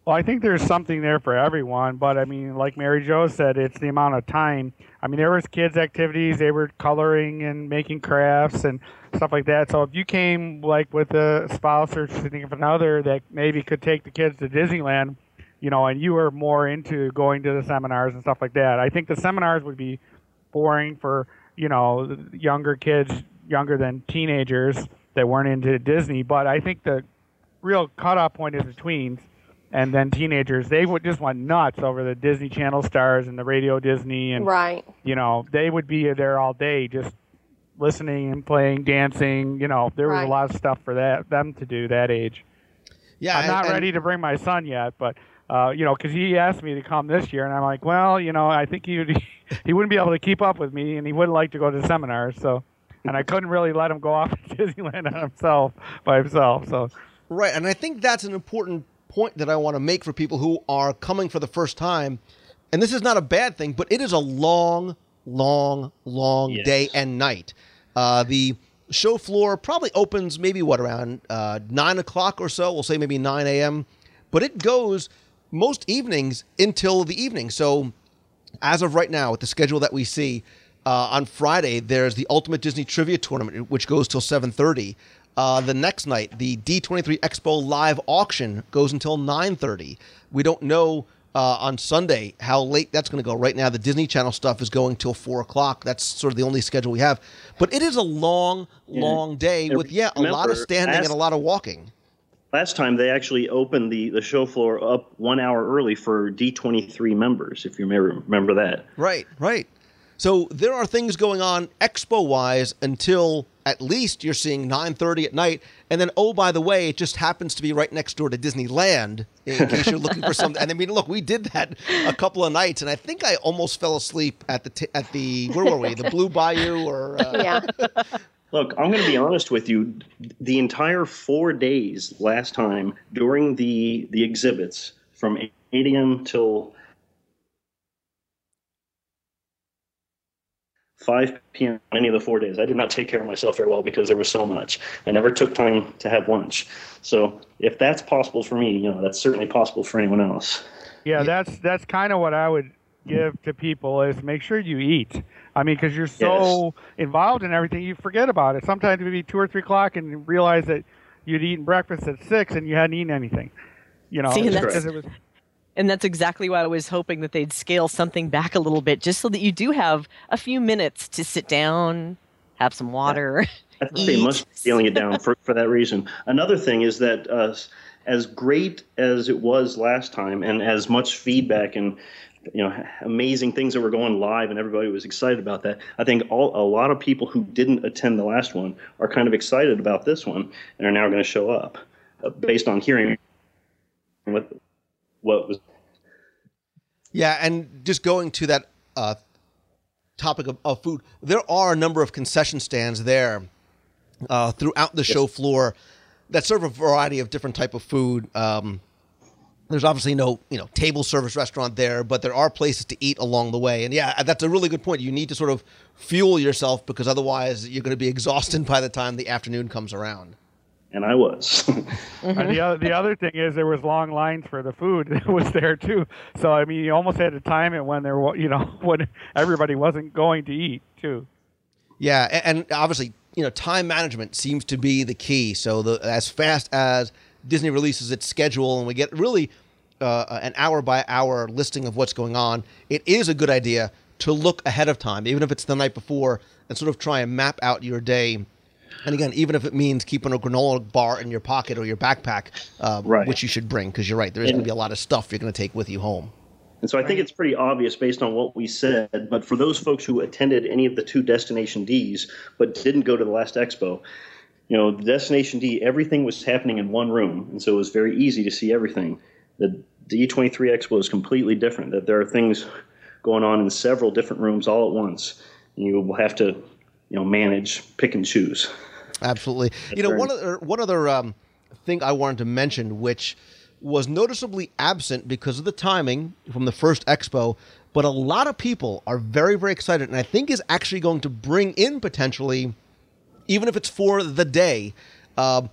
S6: Well, I think there's something there for everyone, but I mean, like Mary Jo said, it's the amount of time. I mean, there was kids' activities; they were coloring and making crafts and stuff like that. So if you came like with a spouse or significant other that maybe could take the kids to Disneyland, you know, and you were more into going to the seminars and stuff like that, I think the seminars would be boring for you know younger kids, younger than teenagers that weren't into Disney. But I think the real cutoff point is the tweens and then teenagers they would just went nuts over the disney channel stars and the radio disney and
S5: right.
S6: you know they would be there all day just listening and playing dancing you know there was
S5: Right.
S6: a lot of stuff for that them to do that age
S4: Yeah,
S6: i'm
S4: and-
S6: not
S4: and-
S6: ready to bring my son yet but uh, you know, because he asked me to come this year, and I'm like, well, you know, I think he would, he wouldn't be able to keep up with me, and he wouldn't like to go to seminars. So and I couldn't really let him go off to Disneyland on himself by himself. So
S4: Right, and I think that's an important point that I want to make for people who are coming for the first time. And this is not a bad thing, but it is a long, long, long
S7: Yes.
S4: day and night. Uh, the show floor probably opens maybe what around uh, nine o'clock or so. We'll say maybe nine a.m. But it goes most evenings until the evening. So as of right now, with the schedule that we see, uh, on Friday there's the Ultimate Disney Trivia Tournament, which goes till 7:30. Uh, the next night, the D23 Expo live auction goes until 9:30. We don't know uh, on Sunday how late that's going to go. Right now, the Disney Channel stuff is going till four o'clock. That's sort of the only schedule we have. But it is a long, long day
S7: And
S4: with yeah a lot of standing and a lot of walking.
S7: Last time they actually opened the, the show floor up one hour early for D23 members, if you may remember that.
S4: Right, right. So there are things going on expo wise until at least you're seeing 9:30 at night, and then oh by the way, it just happens to be right next door to Disneyland in case you're looking for something. And I mean, look, we did that a couple of nights, and I think I almost fell asleep at the t- at the where were we? The Blue Bayou or uh,
S5: Yeah.
S7: Look, I'm going to be honest with you. The entire four days last time during the the exhibits from 8 a.m. till 5 p.m. On any of the four days, I did not take care of myself very well because there was so much. I never took time to have lunch. So if that's possible for me, you know, that's certainly possible for anyone else.
S6: Yeah, that's that's kind of what I would give to people is make sure you eat. I mean, because you're so involved in everything, you forget about it. Sometimes it would be two or three o'clock, and you realize that you'd eaten breakfast at six and you hadn't eaten anything. You know,
S8: See, that's-
S6: because it was
S8: And that's exactly why I was hoping that they'd scale something back a little bit, just so that you do have a few minutes to sit down, have some water.
S7: I think they must be scaling it down for, for that reason. Another thing is that uh, as great as it was last time, and as much feedback and you know amazing things that were going live, and everybody was excited about that. I think all a lot of people who didn't attend the last one are kind of excited about this one and are now going to show up uh, based on hearing what what was
S4: Yeah, and just going to that uh, topic of, of food, there are a number of concession stands there uh, throughout the show floor that serve a variety of different type of food. Um, there's obviously no you know table service restaurant there, but there are places to eat along the way. And yeah, that's a really good point. You need to sort of fuel yourself because otherwise you're going to be exhausted by the time the afternoon comes around.
S7: And I was.
S6: And the other the other thing is there was long lines for the food that was there too. So I mean, you almost had to time it when there wa- you know when everybody wasn't going to eat too.
S4: Yeah, a- and obviously, you know, time management seems to be the key. So the as fast as Disney releases its schedule and we get really uh, an hour by hour listing of what's going on, it is a good idea to look ahead of time, even if it's the night before, and sort of try and map out your day. And again, even if it means keeping a granola bar in your pocket or your backpack, uh,
S7: Right.
S4: which you should bring, because you're right, there is going to be a lot of stuff you're going to take with you home.
S7: And so I think it's pretty obvious based on what we said. But for those folks who attended any of the two Destination Ds but didn't go to the last expo, you know, the Destination D, everything was happening in one room. And so it was very easy to see everything. The D23 Expo is completely different, that there are things going on in several different rooms all at once. And you will have to, you know, manage, pick and choose.
S4: Absolutely. you know,
S7: very-
S4: one other one other um, thing I wanted to mention, which was noticeably absent because of the timing from the first expo, but a lot of people are very very excited, and I think is actually going to bring in potentially, even if it's for the day. Um,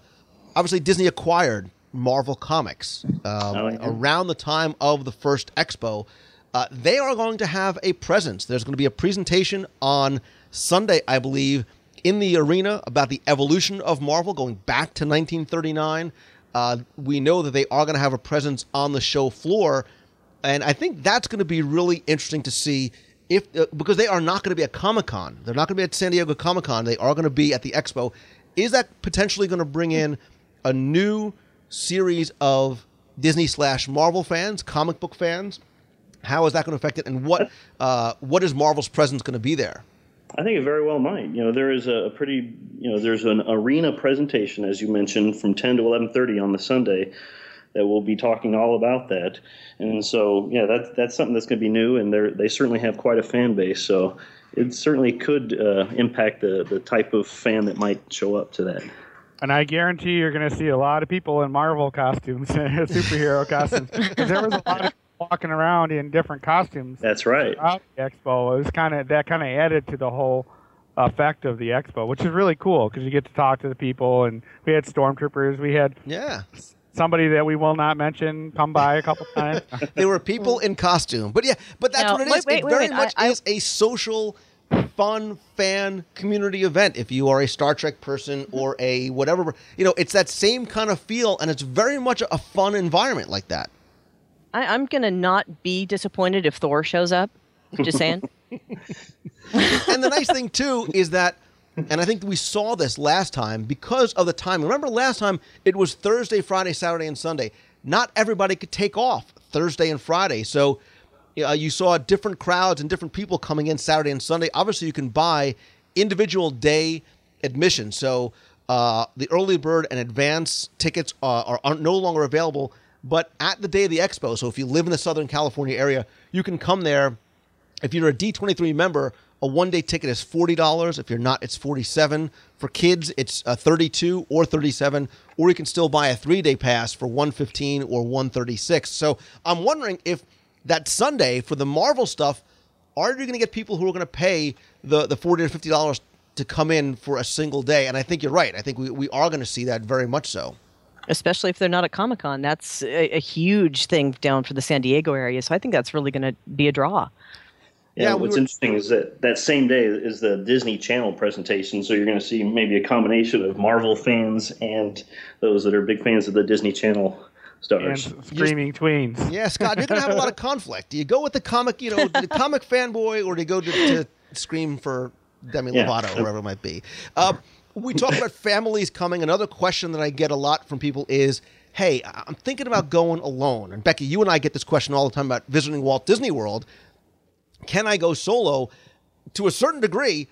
S4: obviously, Disney acquired Marvel Comics um,
S7: Oh, yeah.
S4: around the time of the first expo. Uh, they are going to have a presence. There's going to be a presentation on Sunday, I believe, in the arena about the evolution of Marvel going back to 1939. Uh, we know that they are going to have a presence on the show floor, and I think that's going to be really interesting to see if uh, because they are not going to be at Comic Con. They're not going to be at San Diego Comic Con. They are going to be at the expo. Is that potentially going to bring in a new series of Disney slash Marvel fans, comic book fans? How is that going to affect it, and what uh, what is Marvel's presence going to be there?
S7: I think it very well might. You know, there is a pretty, you know, there's an arena presentation, as you mentioned, from 10 to 11:30 on the Sunday. that will be talking all about that. And so, yeah, that's that's something that's going to be new, and they they certainly have quite a fan base. So it certainly could uh, impact the the type of fan that might show up to that.
S6: And I guarantee you're going to see a lot of people in Marvel costumes, superhero costumes, there was a lot of walking around in different costumes.
S7: That's right.
S6: The expo, it was kind of that kind of added to the whole effect of the expo, which is really cool because you get to talk to the people. And we had stormtroopers, we had
S4: Yeah.
S6: somebody that we will not mention come by a couple times.
S4: There were people in costume. But yeah, but that's
S8: Now,
S4: what it
S8: wait,
S4: is.
S8: wait,
S4: it
S8: wait,
S4: very
S8: wait.
S4: much
S8: I- I-
S4: is a social, fun, fan community event. If you are a Star Trek person mm-hmm. or a whatever, you know, it's that same kind of feel, and it's very much a fun environment like that.
S8: I, I'm going to not be disappointed if Thor shows up. Just saying.
S4: and the nice thing too is that and I think we saw this last time because of the time. Remember last time it was Thursday, Friday, Saturday, and Sunday. Not everybody could take off Thursday and Friday. So uh, you saw different crowds and different people coming in Saturday and Sunday. Obviously, you can buy individual day admission. So uh, the early bird and advance tickets uh, are, are no longer available. But at the day of the expo, so if you live in the Southern California area, you can come there if you're a D23 member, a one day ticket is $40. If you're not, it's 47 For kids, it's uh, 32 or 37 or you can still buy a three day pass for 115 or 136 So I'm wondering if that Sunday for the Marvel stuff, are you going to get people who are going to pay the, the 40 to $50 to come in for a single day? And I think you're right. I think we, we are going to see that very much so.
S8: Especially if they're not at Comic Con. That's a, a huge thing down for the San Diego area. So I think that's really going to be a draw.
S7: Yeah,
S4: Yeah, we
S7: what's
S4: were-
S7: interesting is that that same day is the Disney Channel presentation, so you're going to see maybe a combination of Marvel fans and those that are big fans of the Disney Channel
S6: and
S7: stars.
S6: screaming tweens.
S4: Yeah, Scott, you're going to have a lot of conflict. Do you go with the comic, you know, the comic fanboy, or do you go to, to scream for Demi
S7: Yeah.
S4: Lovato, whoever it might be? Uh, we talk about families coming. Another question that I get a lot from people is, "Hey, I'm thinking about going alone." And Becky, you and I get this question all the time about visiting Walt Disney World. Can I go solo? To a certain degree,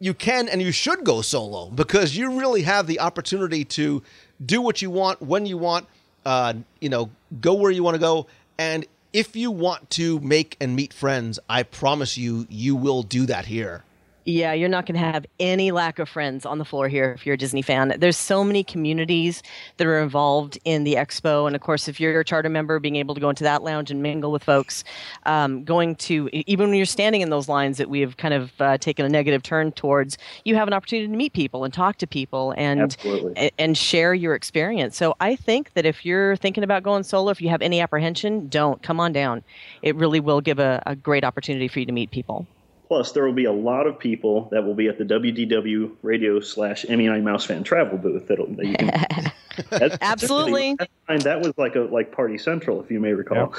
S4: you can and you should go solo because you really have the opportunity to do what you want when you want uh, you know go where you want to go and if you want to make and meet friends i promise you you will do that here
S8: Yeah, you're not going to have any lack of friends on the floor here if you're a Disney fan. There's so many communities that are involved in the expo. And of course, if you're a charter member, being able to go into that lounge and mingle with folks, um, going to, even when you're standing in those lines that we have kind of uh, taken a negative turn towards, you have an opportunity to meet people and talk to people and,
S7: Absolutely.
S8: and share your experience. So I think that if you're thinking about going solo, if you have any apprehension, don't. Come on down. It really will give a, a great opportunity for you to meet people.
S7: Plus, there will be a lot of people that will be at the WDW Radio slash MEI Mouse Fan Travel booth. That'll, that you can. That's-
S8: Absolutely.
S7: And that was like a like Party Central, if you may recall.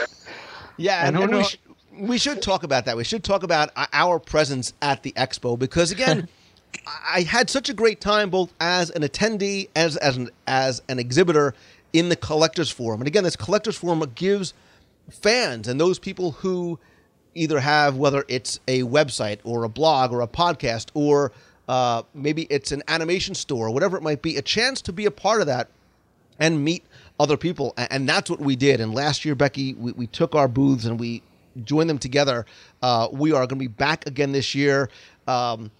S4: yeah and,
S6: And
S4: and we,
S6: knows-
S4: sh- we should talk about that we should talk about our presence at the expo because again I had such a great time both as an attendee as as an as an exhibitor in the collectors forum. And again, this collectors forum gives fans and those people who either have whether it's a website or a blog or a podcast or uh, maybe it's an animation store, whatever it might be, a chance to be a part of that and meet other people. And that's what we did. And last year, Becky, we, we took our booths and we joined them together. Uh, we are going to be back again this year. Um,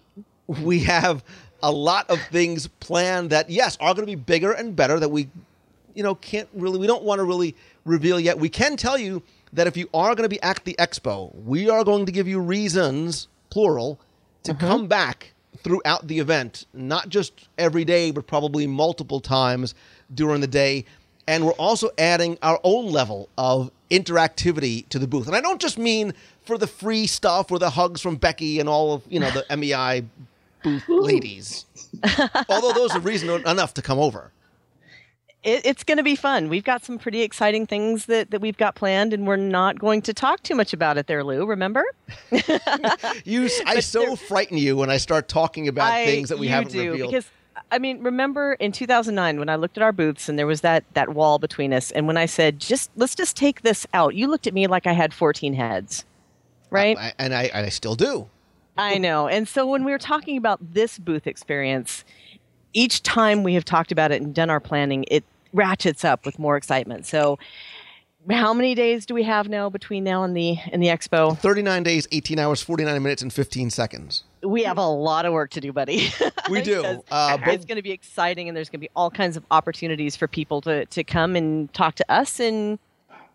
S4: we have a lot of things planned that, yes, are going to be bigger and better that we, you know, can't really, we don't want to really reveal yet. We can tell you that if you are going to be at the expo, we are going to give you reasons, plural, to uh-huh. come back throughout the event, not just every day, but probably multiple times during the day. And we're also adding our own level of interactivity to the booth. And I don't just mean for the free stuff or the hugs from Becky and all of, you know, the MEI booth ladies. Although those are reason enough to come over.
S8: It, it's going to be fun. We've got some pretty exciting things that, that we've got planned, and we're not going to talk too much about it there, Lou. Remember?
S4: You, I so frighten you when I start talking about
S8: I-
S4: things that we haven't
S8: do,
S4: revealed.
S8: Because I mean, remember in 2009 when I looked at our booths and there was that that wall between us, and when I said, "Just let's just take this out," you looked at me like I had 14 heads, right?
S4: I, and I, and I still do.
S8: I know. And so when we were talking about this booth experience, each time we have talked about it and done our planning, it ratchets up with more excitement. So, how many days do we have now between now and the and the expo?
S4: 39 days, 18 hours, 49 minutes, and 15 seconds.
S8: We have a lot of work to do, buddy.
S4: We do. Uh, but
S8: it's going to be exciting, and there's going to be all kinds of opportunities for people to to come and talk to us, and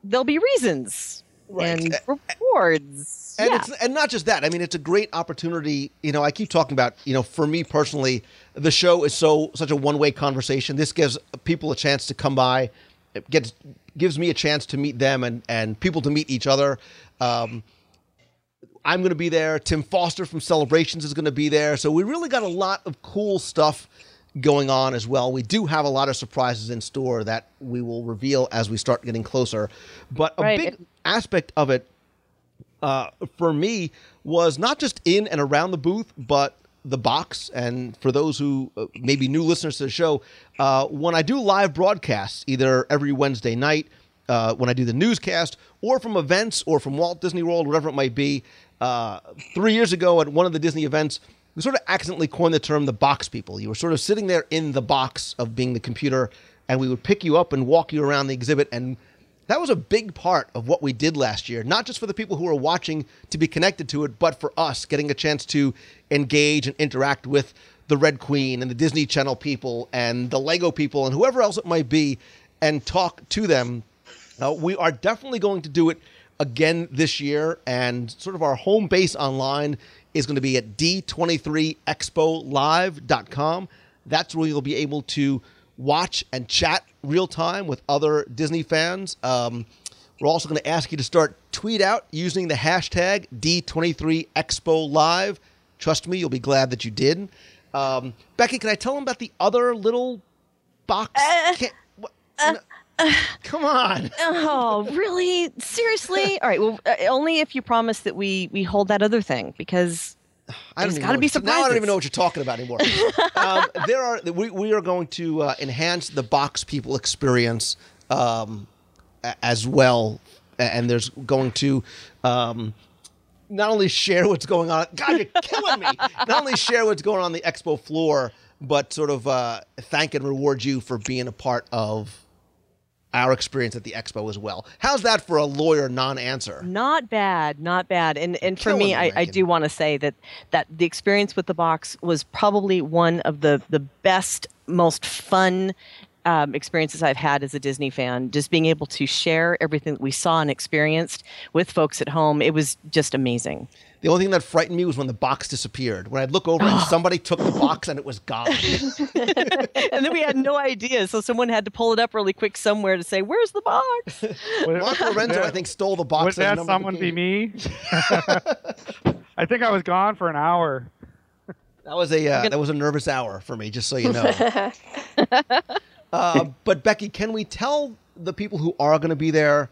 S8: there'll be reasons and rewards.
S4: and
S8: yeah.
S4: it's and not just that. I mean, it's a great opportunity. You know, I keep talking about. You know, for me personally, the show is so such a one way conversation. This gives people a chance to come by. It gets gives me a chance to meet them and and people to meet each other. Um, I'm going to be there. Tim Foster from Celebrations is going to be there. So we really got a lot of cool stuff going on as well. We do have a lot of surprises in store that we will reveal as we start getting closer. But a
S8: Right.
S4: big aspect of it uh, for me was not just in and around the booth, but the box. And for those who uh, maybe new listeners to the show, uh, when I do live broadcasts, either every Wednesday night, uh, when I do the newscast, or from events, or from Walt Disney World, whatever it might be, uh, three years ago at one of the Disney events, we sort of accidentally coined the term the box people. You were sort of sitting there in the box of being the computer, and we would pick you up and walk you around the exhibit and that was a big part of what we did last year, not just for the people who were watching to be connected to it, but for us getting a chance to engage and interact with the Red Queen and the Disney Channel people and the Lego people and whoever else it might be and talk to them. Uh, we are definitely going to do it again this year, and sort of our home base online is going to be at d23expolive.com. That's where you'll be able to watch and chat real time with other Disney fans. Um, we're also going to ask you to start tweet out using the hashtag D23ExpoLive. Trust me, you'll be glad that you did. Um, Becky, can I tell them about the other little box? Can't- what- no. Come on.
S8: oh, really? Seriously? All right. Well, uh, only if you promise that we we hold that other thing because
S4: I don't
S8: got to be
S4: surprised. Now I don't even know what you're talking about anymore. um, there are we, we are going to uh, enhance the box people experience um, as well, and there's going to um, not only share what's going on. God, you're killing me. Not only share what's going on, on the expo floor, but sort of uh, thank and reward you for being a part of our experience at the expo as well. How's that for a lawyer non-answer?
S8: Not bad, not bad. And and for
S4: Killing
S8: me,
S4: me,
S8: I, I do want to say that that the experience with the box was probably one of the the best, most fun um, experiences I've had as a Disney fan. Just being able to share everything that we saw and experienced with folks at home, it was just amazing.
S4: The only thing that frightened me was when the box disappeared. When I'd look over and somebody took the box and it was gone.
S8: and then we had no idea, so someone had to pull it up really quick somewhere to say, "Where's the box?"
S4: Mark Lorenzo, I think, stole the box.
S6: Would
S4: as
S6: that someone
S4: two.
S6: be me? I think I was gone for an hour.
S4: That was a uh, that was a nervous hour for me, just so you know. uh, but Becky, can we tell the people who are going to be there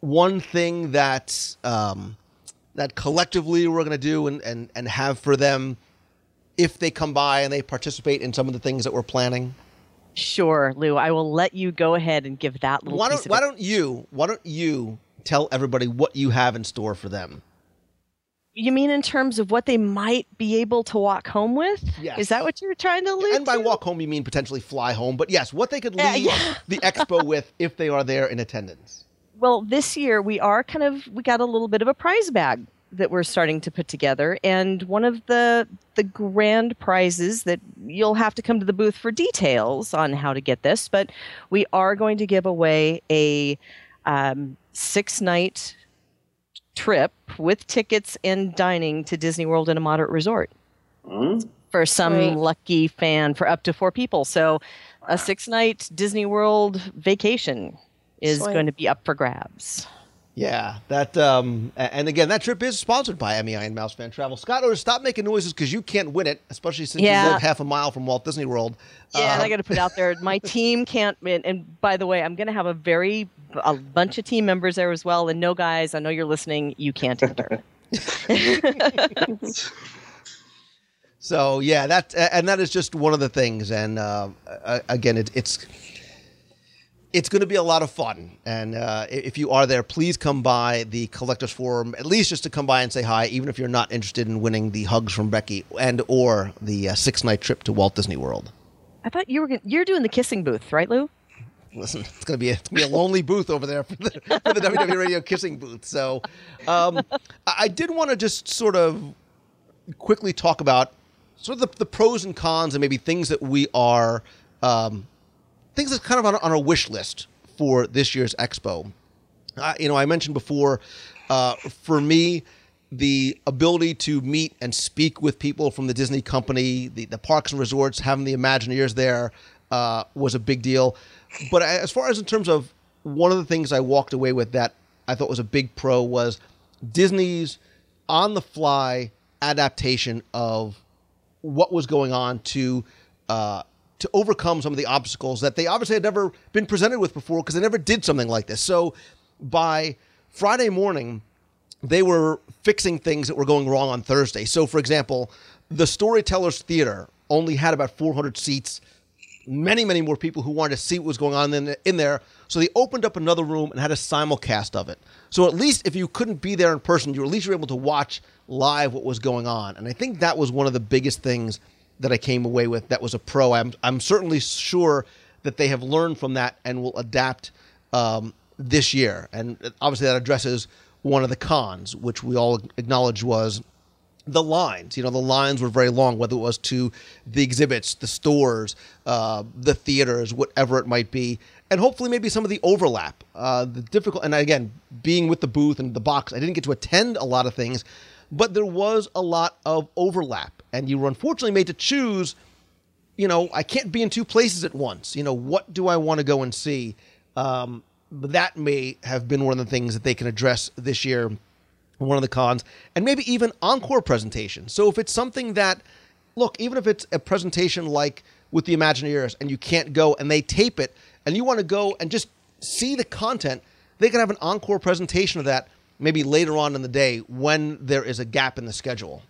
S4: one thing that um, that collectively we're going to do and, and and have for them if they come by and they participate in some of the things that we're planning?
S8: Sure, Lou. I will let you go ahead and give that little
S4: Why don't Why don't you Why don't you tell everybody what you have in store for them?
S8: You mean in terms of what they might be able to walk home with?
S4: Yes.
S8: Is that what you're trying to allude
S4: And by
S8: to?
S4: walk home, you mean potentially fly home. But yes, what they could
S8: Yeah,
S4: leave
S8: yeah.
S4: the expo with if they are there in attendance.
S8: Well, this year we are kind of we got a little bit of a prize bag that we're starting to put together, and one of the the grand prizes that you'll have to come to the booth for details on how to get this, but we are going to give away a um, six night trip with tickets and dining to Disney World in a moderate resort. For some
S5: Sweet.
S8: lucky fan for up to four people. So, a six night Disney World vacation is
S5: Sweet.
S8: going to be up for grabs.
S4: Yeah, that um, and again, that trip is sponsored by MEI and Mouse Fan Travel. Scott, or stop making noises because you can't win it, especially since
S8: Yeah.
S4: you live half a mile from Walt Disney World.
S8: Yeah, and
S4: Uh,
S8: I got to put out there, my team can't. And, and by the way, I'm going to have a very a bunch of team members there as well. And no, guys, I know you're listening. You can't enter.
S4: So yeah, that and that is just one of the things. And uh, again, it, it's it's going to be a lot of fun. And uh, if you are there, please come by the collectors forum at least just to come by and say hi, even if you're not interested in winning the hugs from Becky and or the uh, six night trip to Walt Disney World.
S8: I thought you were gonna, you're doing the kissing booth, right, Lou?
S4: listen, it's gonna be a, gonna be a lonely booth over there for the, for the WDW Radio kissing booth. So, um, I I did want to just sort of quickly talk about sort of the, the pros and cons and maybe things that we are um, things that's kind of on, on our wish list for this year's expo. Uh, you know, I mentioned before, uh, for me, the ability to meet and speak with people from the Disney company, the, the parks and resorts, having the Imagineers there uh, was a big deal. But as far as in terms of one of the things I walked away with that I thought was a big pro was Disney's on the fly adaptation of what was going on to uh, to overcome some of the obstacles that they obviously had never been presented with before because they never did something like this. So by Friday morning, they were fixing things that were going wrong on Thursday. So, for example, the Storytellers Theater only had about 400 seats. Many, many more people who wanted to see what was going on in, in there. So they opened up another room and had a simulcast of it. So at least if you couldn't be there in person, you at least were able to watch live what was going on. And I think that was one of the biggest things that I came away with that was a pro. I'm, I'm certainly sure that they have learned from that and will adapt um, this year. And obviously that addresses one of the cons, which we all acknowledge was the lines. You know, the lines were very long, whether it was to the exhibits, the stores, uh, the theaters, whatever it might be, and hopefully maybe some of the overlap. Uh, the difficult, and again, being with the booth and the box, I didn't get to attend a lot of things, but there was a lot of overlap, and you were unfortunately made to choose. You know, I can't be in two places at once. You know, what do I want to go and see? Um, that may have been one of the things that they can address this year one of the cons and maybe even encore presentation so if it's something that look even if it's a presentation like with the imagineers and you can't go and they tape it and you want to go and just see the content they can have an encore presentation of that maybe later on in the day when there is a gap in the schedule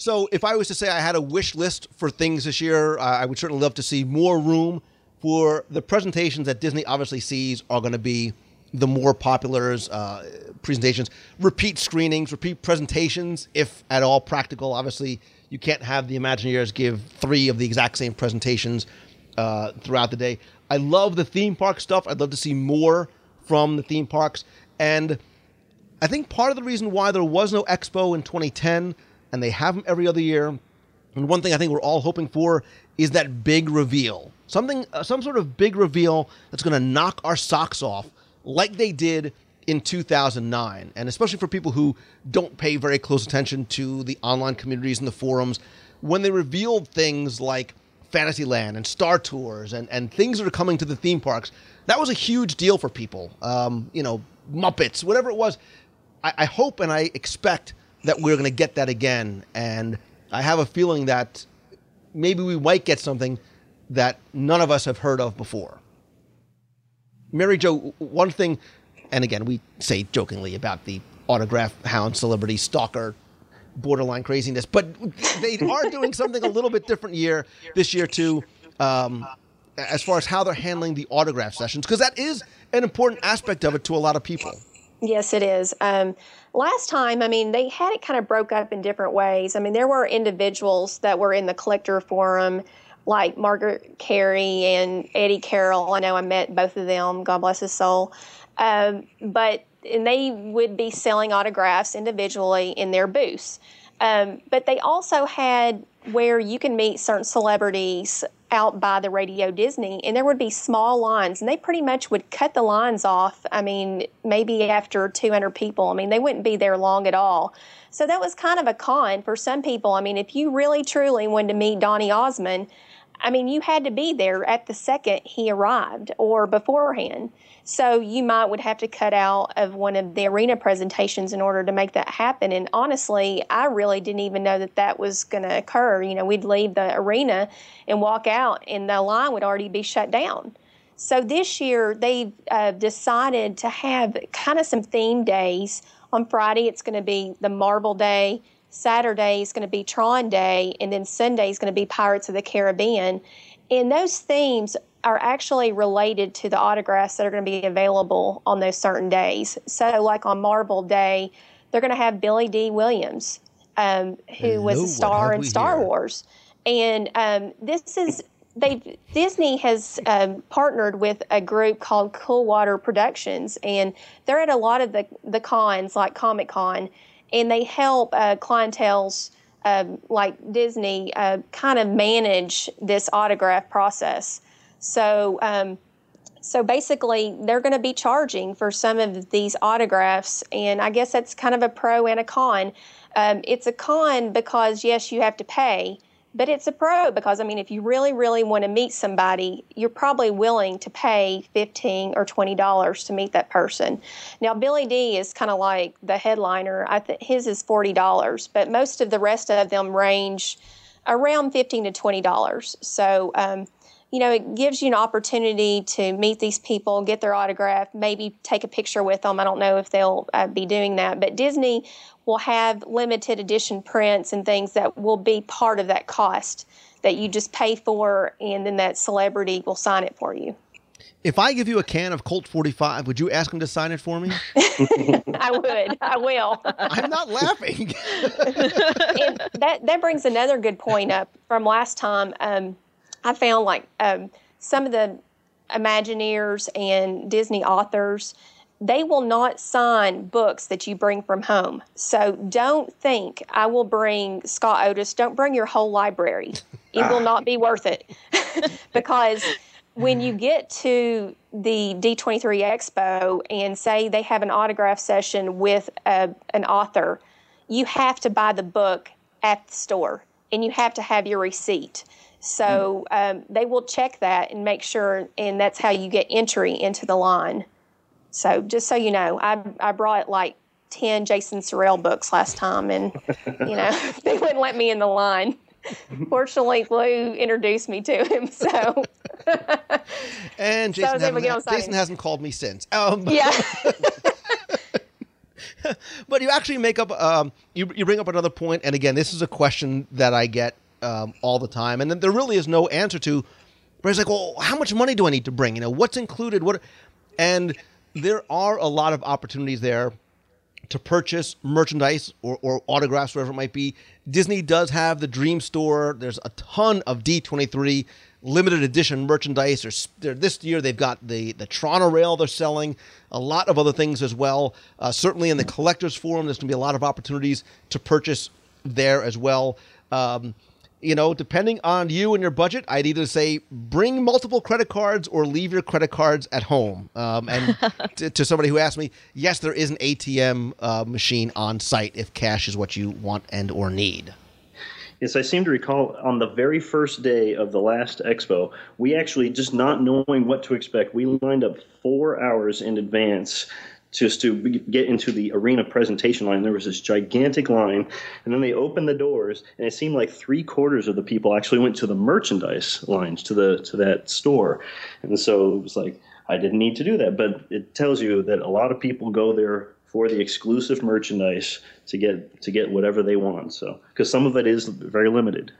S4: so if i was to say i had a wish list for things this year i would certainly love to see more room for the presentations that Disney obviously sees are going to be the more popular uh, presentations, repeat screenings, repeat presentations, if at all practical. Obviously, you can't have the Imagineers give three of the exact same presentations uh, throughout the day. I love the theme park stuff. I'd love to see more from the theme parks. And I think part of the reason why there was no expo in 2010, and they have them every other year, and one thing I think we're all hoping for is that big reveal something, uh, some sort of big reveal that's going to knock our socks off, like they did in 2009. And especially for people who don't pay very close attention to the online communities and the forums, when they revealed things like Fantasyland and Star Tours and, and things that are coming to the theme parks, that was a huge deal for people. Um, you know, Muppets, whatever it was. I, I hope and I expect that we're going to get that again. And I have a feeling that maybe we might get something that none of us have heard of before. Mary Jo, one thing, and again, we say jokingly about the autograph hound celebrity stalker borderline craziness, but they are doing something a little bit different year this year too, um, as far as how they're handling the autograph sessions, because that is an important aspect of it to a lot of people.
S5: Yes, it is. Um, last time, I mean, they had it kind of broke up in different ways. I mean, there were individuals that were in the collector forum like Margaret Kerry and Eddie Carroll. I know I met both of them. God bless his soul. Um, but and they would be selling autographs individually in their booths. Um, but they also had where you can meet certain celebrities out by the Radio Disney, and there would be small lines, and they pretty much would cut the lines off. I mean, maybe after 200 people. I mean, they wouldn't be there long at all. So that was kind of a con for some people. I mean, if you really truly wanted to meet Donny Osmond, I mean, you had to be there at the second he arrived or beforehand. So you might would have to cut out of one of the arena presentations in order to make that happen. And honestly, I really didn't even know that that was going to occur. You know, we'd leave the arena and walk out, and the line would already be shut down. So this year they've uh, decided to have kind of some theme days. On Friday, it's going to be the Marvel Day. Saturday is going to be Tron Day, and then Sunday is going to be Pirates of the Caribbean. And those themes are actually related to the autographs that are going to be available on those certain days. So, like on Marvel Day, they're going to have Billy Dee Williams, um, who
S4: Hello,
S5: was a star in Star
S4: here?
S5: Wars. And um, this is they Disney has um, partnered with a group called Coolwater Productions, and they're at a lot of the the cons like Comic Con, and they help uh, clientels um, like Disney uh, kind of manage this autograph process. So. Um, so basically, they're going to be charging for some of these autographs, and I guess that's kind of a pro and a con. Um, it's a con because yes, you have to pay, but it's a pro because I mean, if you really, really want to meet somebody, you're probably willing to pay fifteen or twenty dollars to meet that person. Now, Billy Dee is kind of like the headliner. I think his is forty dollars, but most of the rest of them range around fifteen to twenty dollars. So. Um, you know, it gives you an opportunity to meet these people, get their autograph, maybe take a picture with them. I don't know if they'll uh, be doing that, but Disney will have limited edition prints and things that will be part of that cost that you just pay for, and then that celebrity will sign it for you.
S4: If I give you a can of Colt 45, would you ask him to sign it for me?
S5: I would. I will.
S4: I'm not laughing.
S5: and that that brings another good point up from last time. Um, I found like um, some of the Imagineers and Disney authors, they will not sign books that you bring from home. So don't think I will bring Scott Otis. Don't bring your whole library. It will not be worth it because when you get to the D23 Expo and say they have an autograph session with a, an author, you have to buy the book at the store and you have to have your receipt. So um, they will check that and make sure, and that's how you get entry into the line. So just so you know, I I brought like ten Jason Surrell books last time, and you know they wouldn't let me in the line. Fortunately, Lou introduced me to him, so.
S4: and Jason,
S5: was able to get on
S4: hasn't, Jason hasn't called me since. Um,
S5: yeah.
S4: but you actually make up um, you, you bring up another point and again this is a question that i get um, all the time. And then there really is no answer to but it's like well how much money do i need to bring? You know what's included? What and there are a lot of opportunities there to purchase merchandise or, or autographs wherever it might be. Disney does have the dream store. There's a ton of d23 limited edition merchandise. There, this year they've got the the toronto rail they're selling a lot of other things as well. Uh, certainly in the collectors forum there's going to be a lot of opportunities to purchase there as well. Um, you know, depending on you and your budget, I'd either say bring multiple credit cards or leave your credit cards at home. Um, and to, to somebody who asked me, yes, there is an ATM uh, machine on site if cash is what you want and or need.
S7: Yes, I seem to recall on the very first day of the last expo, we actually just not knowing what to expect, we lined up four hours in advance just to get into the arena presentation line. There was this gigantic line, and then they opened the doors, and it seemed like three quarters of the people actually went to the merchandise lines to the to that store, and so it was like I didn't need to do that, but it tells you that a lot of people go there for the exclusive merchandise to get to get whatever they want. So because some of it is very limited.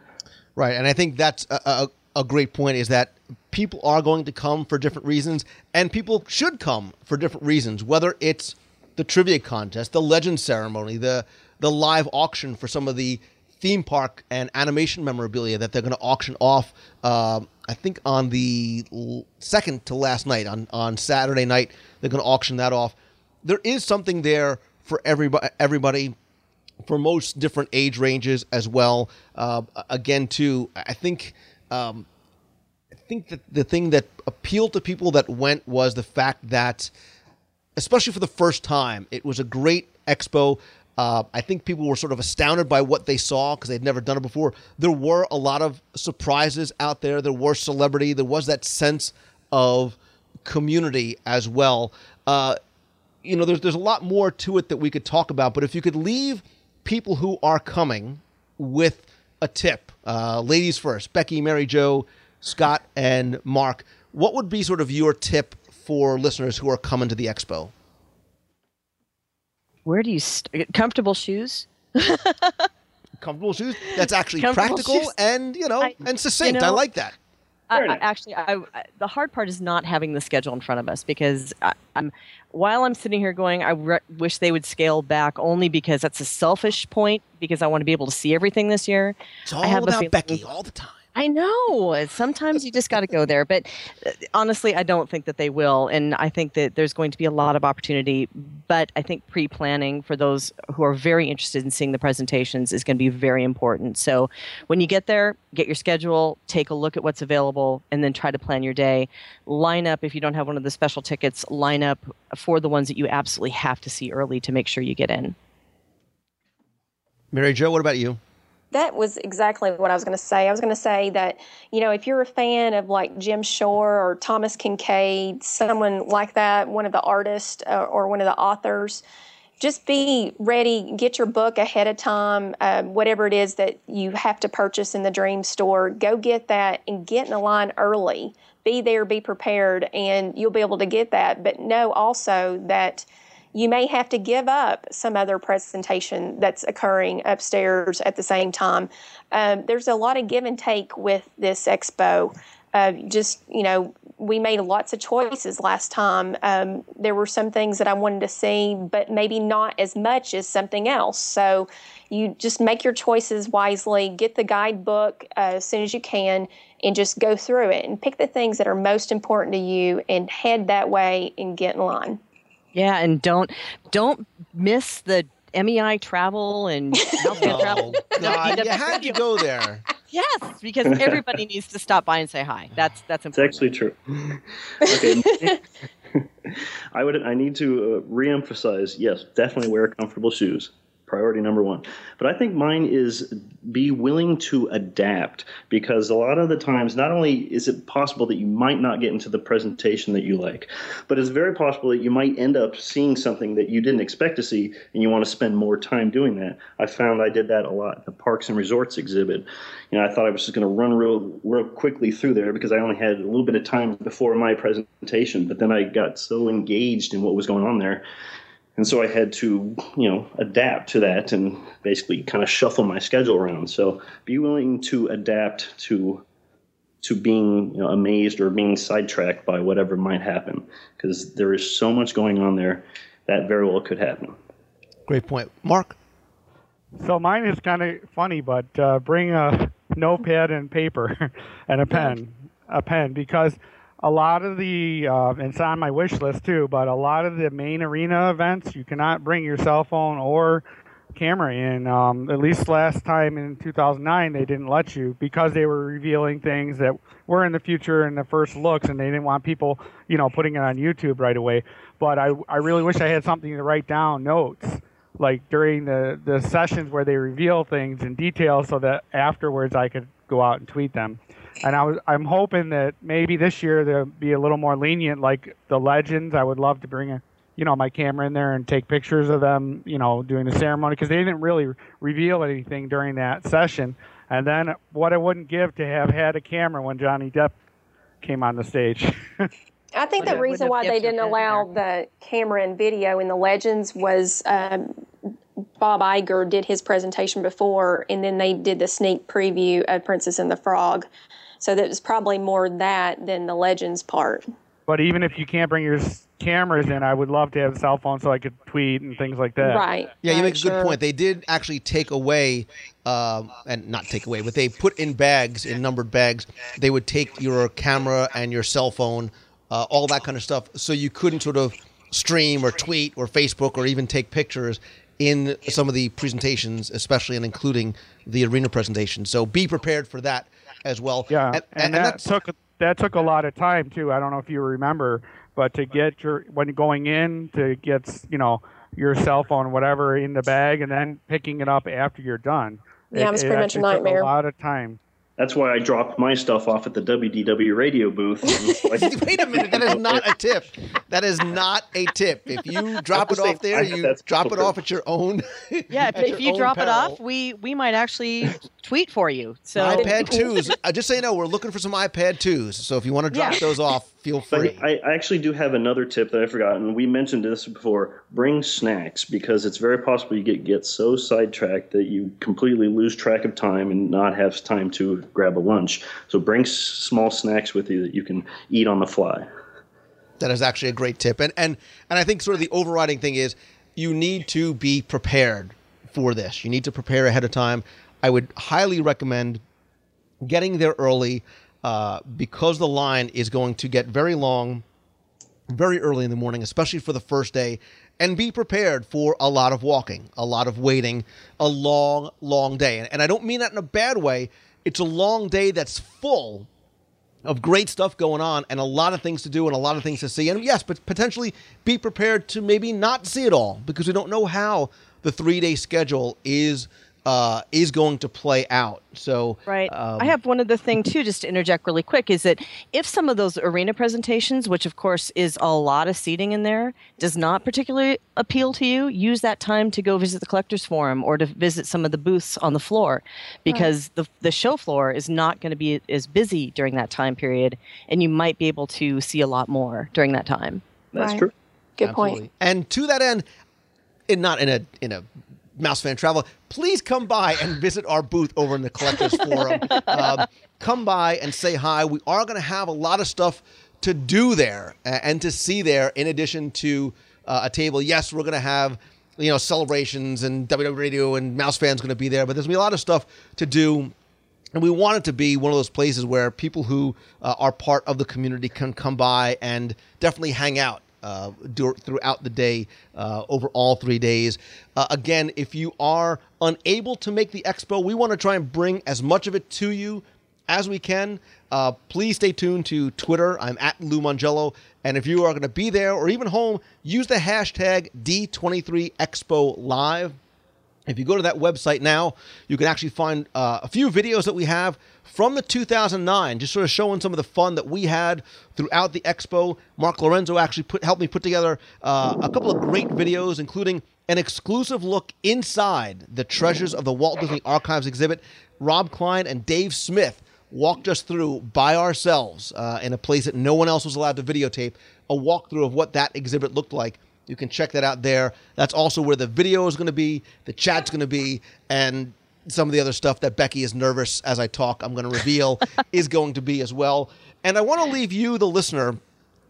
S4: Right, and I think that's a, a, a great point. Is that people are going to come for different reasons, and people should come for different reasons. Whether it's the trivia contest, the legend ceremony, the the live auction for some of the theme park and animation memorabilia that they're going to auction off. Um, I think on the second to last night on on Saturday night they're going to auction that off. There is something there for everybody. Everybody for most different age ranges as well. Uh, again, too, I think um, think that the thing that appealed to people that went was the fact that, especially for the first time, it was a great expo. Uh, I think people were sort of astounded by what they saw because they'd never done it before. There were a lot of surprises out there. There were celebrity. There was that sense of community as well. Uh, you know, there's there's a lot more to it that we could talk about. But if you could leave people who are coming with a tip, uh, ladies first, Becky, Mary Jo, Scott, and Mark, what would be sort of your tip for listeners who are coming to the expo?
S8: Where do you st- comfortable shoes?
S4: Comfortable shoes. That's actually practical
S8: shoes.
S4: and you know
S8: I-
S4: and succinct.
S8: you know,
S4: I like that.
S8: I, I, actually, I, I, the hard part is not having the schedule in front of us because I, I'm while I'm sitting here going, I re- wish they would scale back only because that's a selfish point because I want to be able to see everything this year.
S4: It's
S8: I
S4: all
S8: have a
S4: about Becky all the time.
S8: I know. Sometimes you just got to go there. But uh, honestly, I don't think that they will. And I think that there's going to be a lot of opportunity. But I think pre planning for those who are very interested in seeing the presentations is going to be very important. So when you get there, get your schedule, take a look at what's available, and then try to plan your day. Line up, if you don't have one of the special tickets, line up for the ones that you absolutely have to see early to make sure you get in.
S4: Mary Jo, what about you?
S5: That was exactly what I was going to say. I was going to say that, you know, if you're a fan of like Jim Shore or Thomas Kinkade, someone like that, one of the artists uh, or one of the authors, just be ready, get your book ahead of time, uh, whatever it is that you have to purchase in the Dream Store, go get that and get in the line early. Be there, be prepared, and you'll be able to get that. But know also that you may have to give up some other presentation that's occurring upstairs at the same time. Um, there's a lot of give and take with this expo. Uh, just, you know, we made lots of choices last time. Um, there were some things that I wanted to see, but maybe not as much as something else. So you just make your choices wisely, get the guidebook uh, as soon as you can, and just go through it and pick the things that are most important to you and head that way and get in line.
S8: Yeah, and don't don't miss the MEI travel and healthcare
S4: oh,
S8: travel.
S4: God, you had to go there.
S8: Yes, because everybody needs to stop by and say hi. That's that's
S7: It's actually true. Okay. I would. I need to uh, reemphasize. Yes, definitely wear comfortable shoes. Priority number one. But I think mine is be willing to adapt because a lot of the times, not only is it possible that you might not get into the presentation that you like, but it's very possible that you might end up seeing something that you didn't expect to see and you want to spend more time doing that. I found I did that a lot. In the Parks and Resorts exhibit. You know, I thought I was just going to run real, real quickly through there because I only had a little bit of time before my presentation, but then I got so engaged in what was going on there and so I had to, you know, adapt to that and basically kind of shuffle my schedule around. So be willing to adapt to to being you know, amazed or being sidetracked by whatever might happen, because there is so much going on there that very well could happen.
S4: Great point, Mark.
S6: So mine is kind of funny, but uh, bring a notepad and paper and a pen, a pen, because a lot of the uh, it's on my wish list too. But a lot of the main arena events, you cannot bring your cell phone or camera in. Um, at least last time in 2009, they didn't let you because they were revealing things that were in the future in the first looks, and they didn't want people, you know, putting it on YouTube right away. But I, I really wish I had something to write down notes like during the, the sessions where they reveal things in detail so that afterwards I could go out and tweet them. And I was I'm hoping that maybe this year they'll be a little more lenient like the legends. I would love to bring a you know my camera in there and take pictures of them, you know, doing the ceremony because they didn't really reveal anything during that session. And then what I wouldn't give to have had a camera when Johnny Depp came on the stage.
S5: I think
S8: Well,
S5: the reason why they didn't
S8: it
S5: allow the camera and video in the legends was um, Bob Iger did his presentation before, and then they did the sneak preview of Princess and the Frog. So that was probably more that than the legends part.
S6: but even if you can't bring your cameras in, I would love to have a cell phone so I could tweet and things like that.
S5: Right.
S4: Yeah, you
S5: right,
S4: make a good
S5: sure.
S4: point. They did actually take away, um, and not take away, but they put in bags, in numbered bags. They would take your camera and your cell phone, uh, all that kind of stuff, so you couldn't sort of stream or tweet or Facebook or even take pictures in some of the presentations, especially and including the arena presentation. So be prepared for that as well.
S6: Yeah,
S4: and,
S6: and,
S4: and
S6: that took that took a lot of time too. I don't know if you remember, but to get your when going in to get you know your cell phone whatever in the bag and then picking it up after you're done.
S5: Yeah, it was pretty much a
S6: actually took
S5: nightmare.
S6: A lot of time.
S7: That's why I dropped my stuff off at the WDW radio booth.
S4: Wait a minute, that is not a tip. That is not a tip. If you drop it off there, you
S7: that
S4: drop it off at your own.
S8: Yeah, if, if you
S4: own
S8: drop it off, we we might actually tweet for you. So
S4: iPad twos. Uh, just so you know, we're looking for some iPad twos. So if you want to drop
S8: Yeah.
S4: those off, feel free.
S7: But I, I actually do have another tip that I forgot, and we mentioned this before. Bring snacks because it's very possible you get get so sidetracked that you completely lose track of time and not have time to grab a lunch. So bring s- small snacks with you that you can eat on the fly.
S4: That is actually a great tip. And and and I think sort of the overriding thing is you need to be prepared for this. You need to prepare ahead of time. I would highly recommend getting there early uh, because the line is going to get very long very early in the morning, especially for the first day, and be prepared for a lot of walking, a lot of waiting, a long, long day. And I don't mean that in a bad way. It's a long day that's full of great stuff going on and a lot of things to do and a lot of things to see. And yes, but potentially be prepared to maybe not see it all because we don't know how the three day schedule is uh, is going to play out. So
S8: right,
S4: um,
S8: I have one other thing too, just to interject really quick, is that if some of those arena presentations, which of course is a lot of seating in there, does not particularly appeal to you, use that time to go visit the collectors forum or to visit some of the booths on the floor, because the the show floor is not going to be as busy during that time period, and you might be able to see a lot more during that time.
S7: That's
S5: Right.
S7: true.
S5: Good
S4: Absolutely.
S5: point.
S4: And to that end, in not in a in a mouse fan travel, please come by and visit our booth over in the collectors forum. Um, come by and say hi. We are going to have a lot of stuff to do there and to see there. In addition to uh, a table, yes, we're going to have you know celebrations and WDW Radio and Mouse fans going to be there, but there's going to be a lot of stuff to do and we want it to be one of those places where people who uh, are part of the community can come by and definitely hang out uh, dur- throughout the day uh, over all three days. Uh, again, if you are unable to make the expo, we want to try and bring as much of it to you as we can. Uh, please stay tuned to Twitter. I'm at Lou Mongello. And if you are going to be there or even home, use the hashtag D23Expo Live. If you go to that website now, you can actually find uh, a few videos that we have from the 2009, just sort of showing some of the fun that we had throughout the expo. Mark Lorenzo actually put helped me put together uh, a couple of great videos, including an exclusive look inside the Treasures of the Walt Disney Archives exhibit. Rob Klein and Dave Smith walked us through by ourselves uh, in a place that no one else was allowed to videotape a walkthrough of what that exhibit looked like. You can check that out there. That's also where the video is going to be, the chat's going to be, and some of the other stuff that Becky is nervous as I talk, I'm going to reveal, is going to be as well. And I want to leave you, the listener,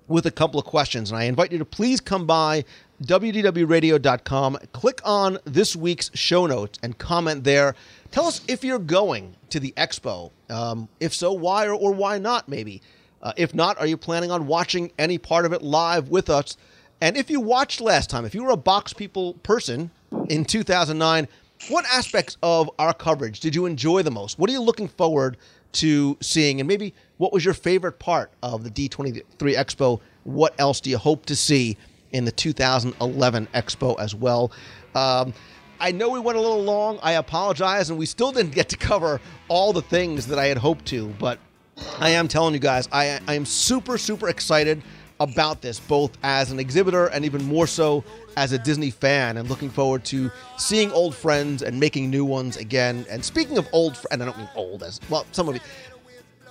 S4: with a couple of questions. And I invite you to please come by wdwradio.com, click on this week's show notes, and comment there. Tell us if you're going to the expo. Um, if so, why or, or why not, maybe. Uh, if not, are you planning on watching any part of it live with us? And if you watched last time, if you were a Box People person in 2009, what aspects of our coverage did you enjoy the most? What are you looking forward to seeing? And maybe what was your favorite part of the D23 Expo? What else do you hope to see in the 2011 Expo as well? Um, I know we went a little long. I apologize, and we still didn't get to cover all the things that I had hoped to, but I am telling you guys, I, I am super, super excited about this, both as an exhibitor and even more so as a Disney fan, and looking forward to seeing old friends and making new ones again. And speaking of old, fr- and I don't mean old as well, some of you.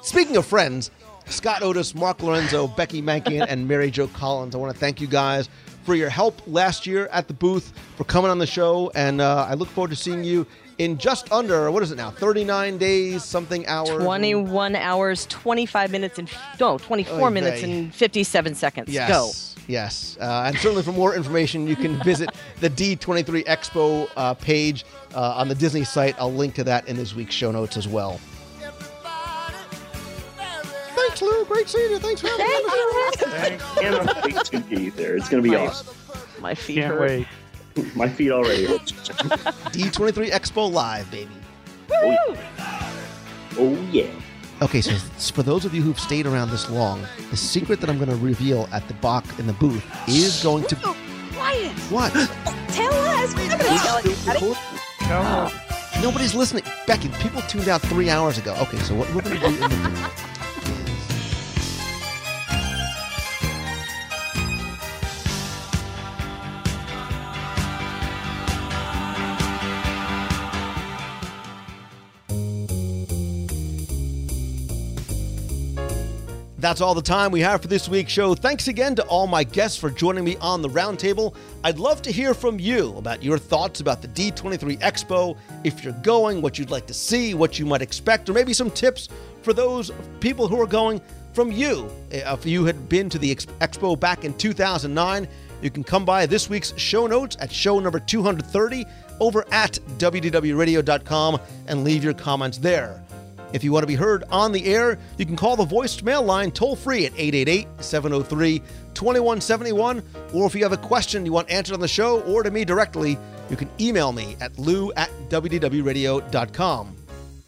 S4: Speaking of friends, Scott Otis, Mark Lorenzo, Becky Mankian, and Mary Jo Collins, I want to thank you guys for your help last year at the booth, for coming on the show, and uh, I look forward to seeing you in just under what is it now, 39 days, something hours.
S8: 21 hours, 25 minutes, and no, 24
S4: Oy
S8: minutes
S4: vey.
S8: and 57 seconds.
S4: Yes.
S8: Go.
S4: Yes. Uh, and certainly for more information, you can visit the D23 Expo uh, page uh, on the Disney site. I'll link to that in this week's show notes as well. Thanks, Lou. Great seeing you. Thanks for having me. on the show.
S7: And I'm big 2D there. It's going to be
S8: My-
S7: awesome.
S8: My feet
S6: Can't
S8: hurt.
S6: wait.
S7: My feet already. hurt.
S4: D23 Expo Live, baby.
S7: Oh yeah.
S4: Oh, okay, so for those of you who've stayed around this long, the secret that I'm going to reveal at the box in the booth is going to.
S5: Quiet.
S4: What?
S5: Tell us. We're gonna tell anybody.
S4: Nobody's listening. Becky, people tuned out three hours ago. Okay, so what we're going to do in the booth That's all the time we have for this week's show. Thanks again to all my guests for joining me on the roundtable. I'd love to hear from you about your thoughts about the D23 Expo, if you're going, what you'd like to see, what you might expect, or maybe some tips for those people who are going from you. Uh, if you had been to the expo back in 2009, you can come by this week's show notes at show number 230 over at wdwradio.com and leave your comments there. If you want to be heard on the air, you can call the voicemail line toll free at 888 703 2171. Or if you have a question you want answered on the show or to me directly, you can email me at lou at wdwradio.com.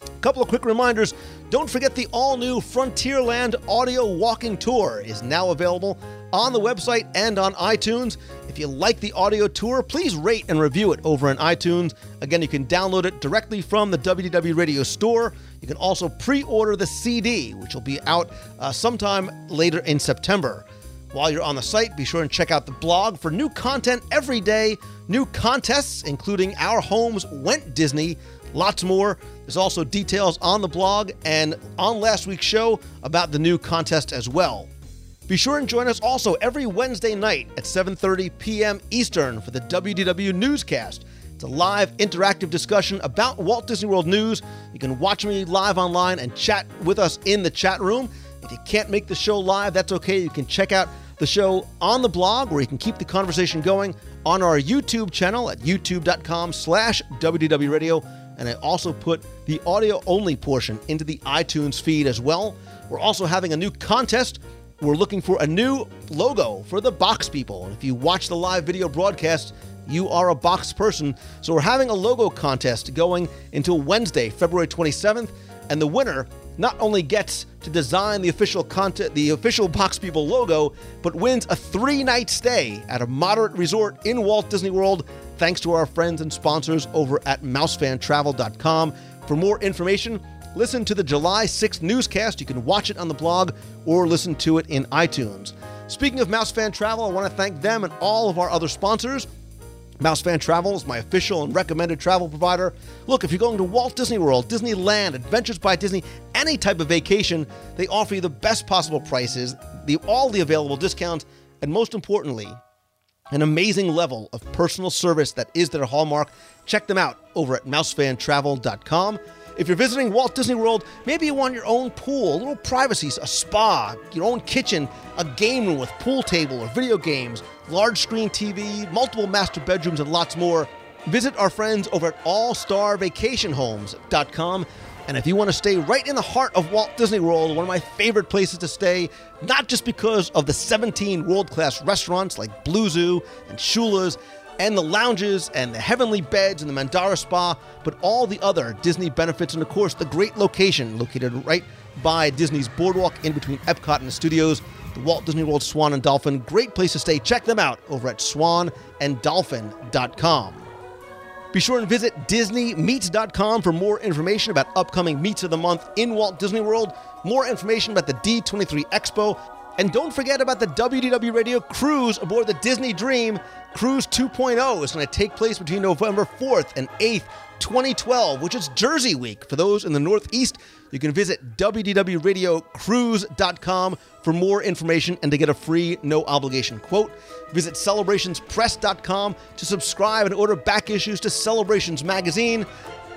S4: A couple of quick reminders. Don't forget the all new Frontierland audio walking tour is now available on the website and on iTunes. If you like the audio tour, please rate and review it over on iTunes. Again, you can download it directly from the WDW Radio store. You can also pre order the CD, which will be out uh, sometime later in September. While you're on the site, be sure and check out the blog for new content every day, new contests, including Our Homes Went Disney, lots more. There's also details on the blog and on last week's show about the new contest as well. Be sure and join us also every Wednesday night at 7:30 p.m. Eastern for the WDW Newscast. It's a live interactive discussion about Walt Disney World news. You can watch me live online and chat with us in the chat room. If you can't make the show live, that's okay. You can check out the show on the blog where you can keep the conversation going on our YouTube channel at youtube.com slash wdwradio. And I also put the audio only portion into the iTunes feed as well. We're also having a new contest we're looking for a new logo for the box people. And if you watch the live video broadcast, you are a box person. So we're having a logo contest going until Wednesday, February 27th, and the winner not only gets to design the official content, the official Box People logo, but wins a three-night stay at a moderate resort in Walt Disney World, thanks to our friends and sponsors over at MouseFanTravel.com. For more information, listen to the July 6th newscast. You can watch it on the blog or listen to it in iTunes. Speaking of Mouse Fan Travel, I want to thank them and all of our other sponsors. Mouse Fan Travel is my official and recommended travel provider. Look, if you're going to Walt Disney World, Disneyland, Adventures by Disney, any type of vacation, they offer you the best possible prices, the, all the available discounts, and most importantly, an amazing level of personal service that is their hallmark. Check them out over at mousefantravel.com. If you're visiting Walt Disney World, maybe you want your own pool, a little privacy, a spa, your own kitchen, a game room with pool table or video games, large screen TV, multiple master bedrooms, and lots more. Visit our friends over at allstarvacationhomes.com. And if you want to stay right in the heart of Walt Disney World, one of my favorite places to stay, not just because of the 17 world class restaurants like Blue Zoo and Shula's and the lounges and the heavenly beds and the Mandara Spa, but all the other Disney benefits and, of course, the great location located right by Disney's boardwalk in between Epcot and the studios, the Walt Disney World Swan and Dolphin. Great place to stay. Check them out over at swananddolphin.com. Be sure and visit DisneyMeets.com for more information about upcoming meets of the month in Walt Disney World, more information about the D23 Expo, and don't forget about the WDW Radio cruise aboard the Disney Dream. Cruise 2.0 is going to take place between November 4th and 8th, 2012, which is Jersey Week. For those in the Northeast, you can visit WDWRadioCruise.com for more information and to get a free, no obligation quote. Visit CelebrationsPress.com to subscribe and order back issues to Celebrations Magazine.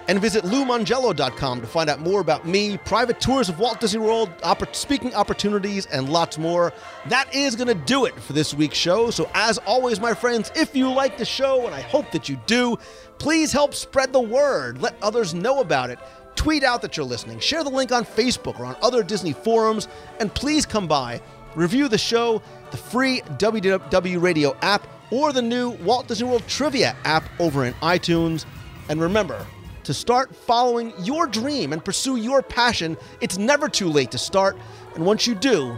S4: And visit LouMongello.com to find out more about me, private tours of Walt Disney World, speaking opportunities, and lots more. That is going to do it for this week's show. So, as always, my friends, if you like the show, and I hope that you do, please help spread the word. Let others know about it. Tweet out that you're listening. Share the link on Facebook or on other Disney forums. And please come by, review the show, the free WDW Radio app, or the new Walt Disney World Trivia app over in iTunes. And remember, to start following your dream and pursue your passion, it's never too late to start. And once you do,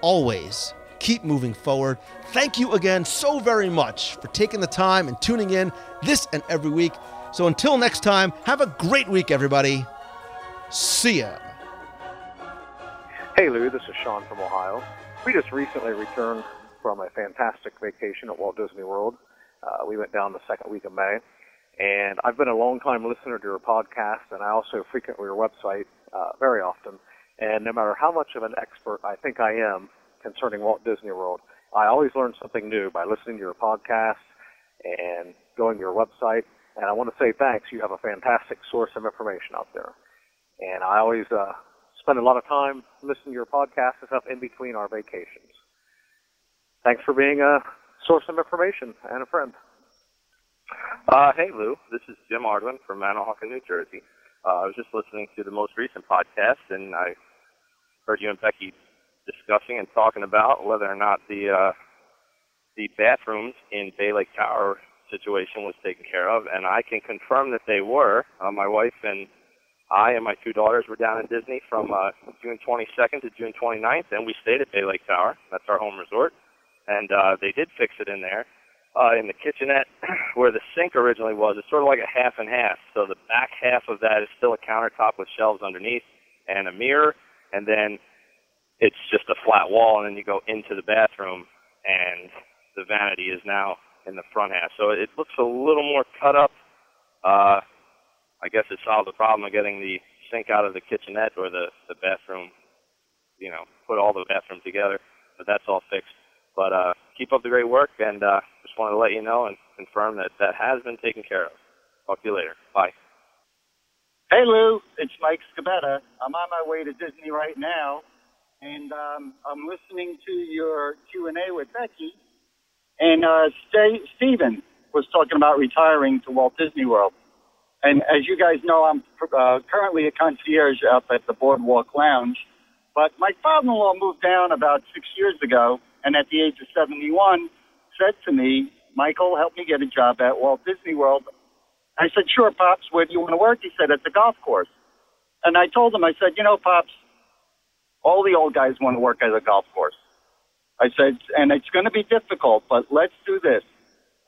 S4: always keep moving forward. Thank you again so very much for taking the time and tuning in this and every week. So until next time, have a great week, everybody. See ya.
S9: Hey Lou, this is Sean from Ohio. We just recently returned from a fantastic vacation at Walt Disney World. Uh, we went down the second week of May, and I've been a long-time listener to your podcast, and I also frequent your website uh, very often. And no matter how much of an expert I think I am concerning Walt Disney World, I always learn something new by listening to your podcast and going to your website. And I want to say thanks. You have a fantastic source of information out there. And I always uh, spend a lot of time listening to your podcast and stuff in between our vacations. Thanks for being a source of information and a friend.
S10: Uh, hey Lou, this is Jim Ardwin from Manahawkin, New Jersey. Uh, I was just listening to the most recent podcast, and I heard you and Becky discussing and talking about whether or not the uh, the bathrooms in Bay Lake Tower situation was taken care of, and I can confirm that they were. Uh, my wife and I and my two daughters were down in Disney from uh, June 22nd to June 29th, and we stayed at Bay Lake Tower. That's our home resort, and uh, they did fix it in there. Uh, in the kitchenette, where the sink originally was, it's sort of like a half and half. So the back half of that is still a countertop with shelves underneath and a mirror, and then it's just a flat wall, and then you go into the bathroom, and the vanity is now in the front half. So it looks a little more cut up. Uh, I guess it solved the problem of getting the sink out of the kitchenette or the, the bathroom, you know, put all the bathroom together. But that's all fixed. But uh, keep up the great work, and uh, just wanted to let you know and confirm that that has been taken care of. Talk to you later. Bye.
S11: Hey Lou, it's Mike Scabetta. I'm on my way to Disney right now, and um, I'm listening to your Q and A with Becky. And uh, St- Steven was talking about retiring to Walt Disney World. And as you guys know, I'm uh, currently a concierge up at the Boardwalk Lounge. But my father-in-law moved down about six years ago, and at the age of 71, said to me, "Michael, help me get a job at Walt Disney World." I said, "Sure, pops. Where do you want to work?" He said, "At the golf course." And I told him, I said, "You know, pops, all the old guys want to work at a golf course." I said, and it's going to be difficult, but let's do this.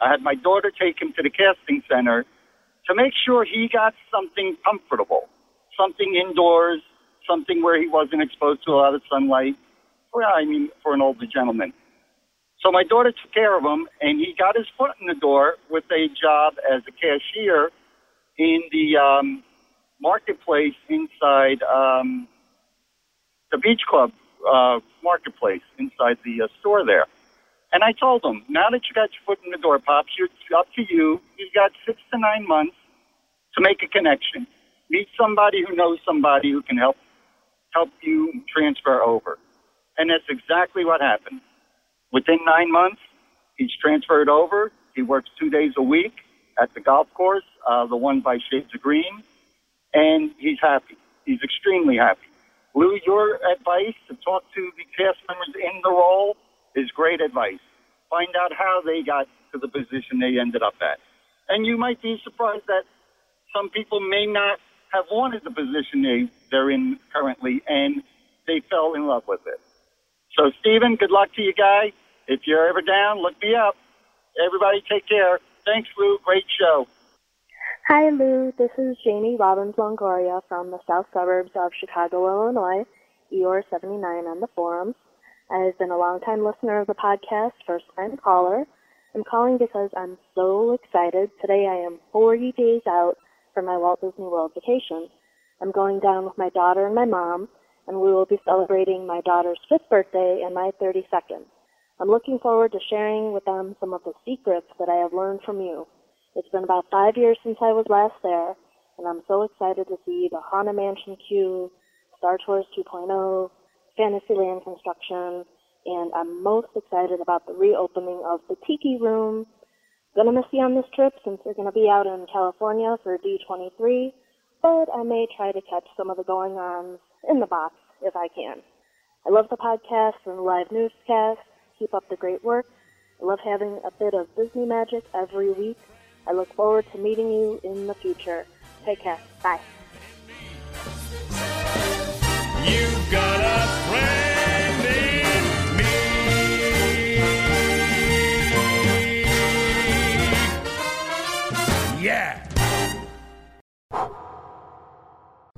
S11: I had my daughter take him to the casting center to make sure he got something comfortable, something indoors, something where he wasn't exposed to a lot of sunlight. Well, I mean, for an older gentleman. So my daughter took care of him, and he got his foot in the door with a job as a cashier in the um, marketplace inside um, the beach club uh, marketplace inside the uh, store there. And I told him, now that you got your foot in the door, Pops, it's up to you. You've got six to nine months to make a connection. Meet somebody who knows somebody who can help help you transfer over. And that's exactly what happened. Within nine months, he's transferred over. He works two days a week at the golf course, uh, the one by Shades of Green, and he's happy. He's extremely happy. Lou, your advice to talk to the cast members in the role is great advice. Find out how they got to the position they ended up at. And you might be surprised that some people may not have wanted the position they, they're in currently and they fell in love with it. So, Stephen, good luck to you, guy. If you're ever down, look me up. Everybody take care. Thanks, Lou. Great show.
S12: Hi, Lou. This is Jamie Robbins Longoria from the south suburbs of Chicago, Illinois, EOR 79 on the forums. I've been a longtime listener of the podcast, first time caller. I'm calling because I'm so excited. Today I am 40 days out from my Walt Disney World vacation. I'm going down with my daughter and my mom, and we will be celebrating my daughter's fifth birthday and my 32nd. I'm looking forward to sharing with them some of the secrets that I have learned from you. It's been about five years since I was last there, and I'm so excited to see the Haunted Mansion queue, Star Tours 2.0, Fantasyland construction, and I'm most excited about the reopening of the Tiki Room. Gonna miss you on this trip since you're gonna be out in California for D23, but I may try to catch some of the going-ons in the box if I can. I love the podcast and the live newscast. Keep up the great work. I love having a bit of Disney magic every week. I look forward to meeting you in the future. Take care. Bye.
S13: You've got a friend in me. Yeah.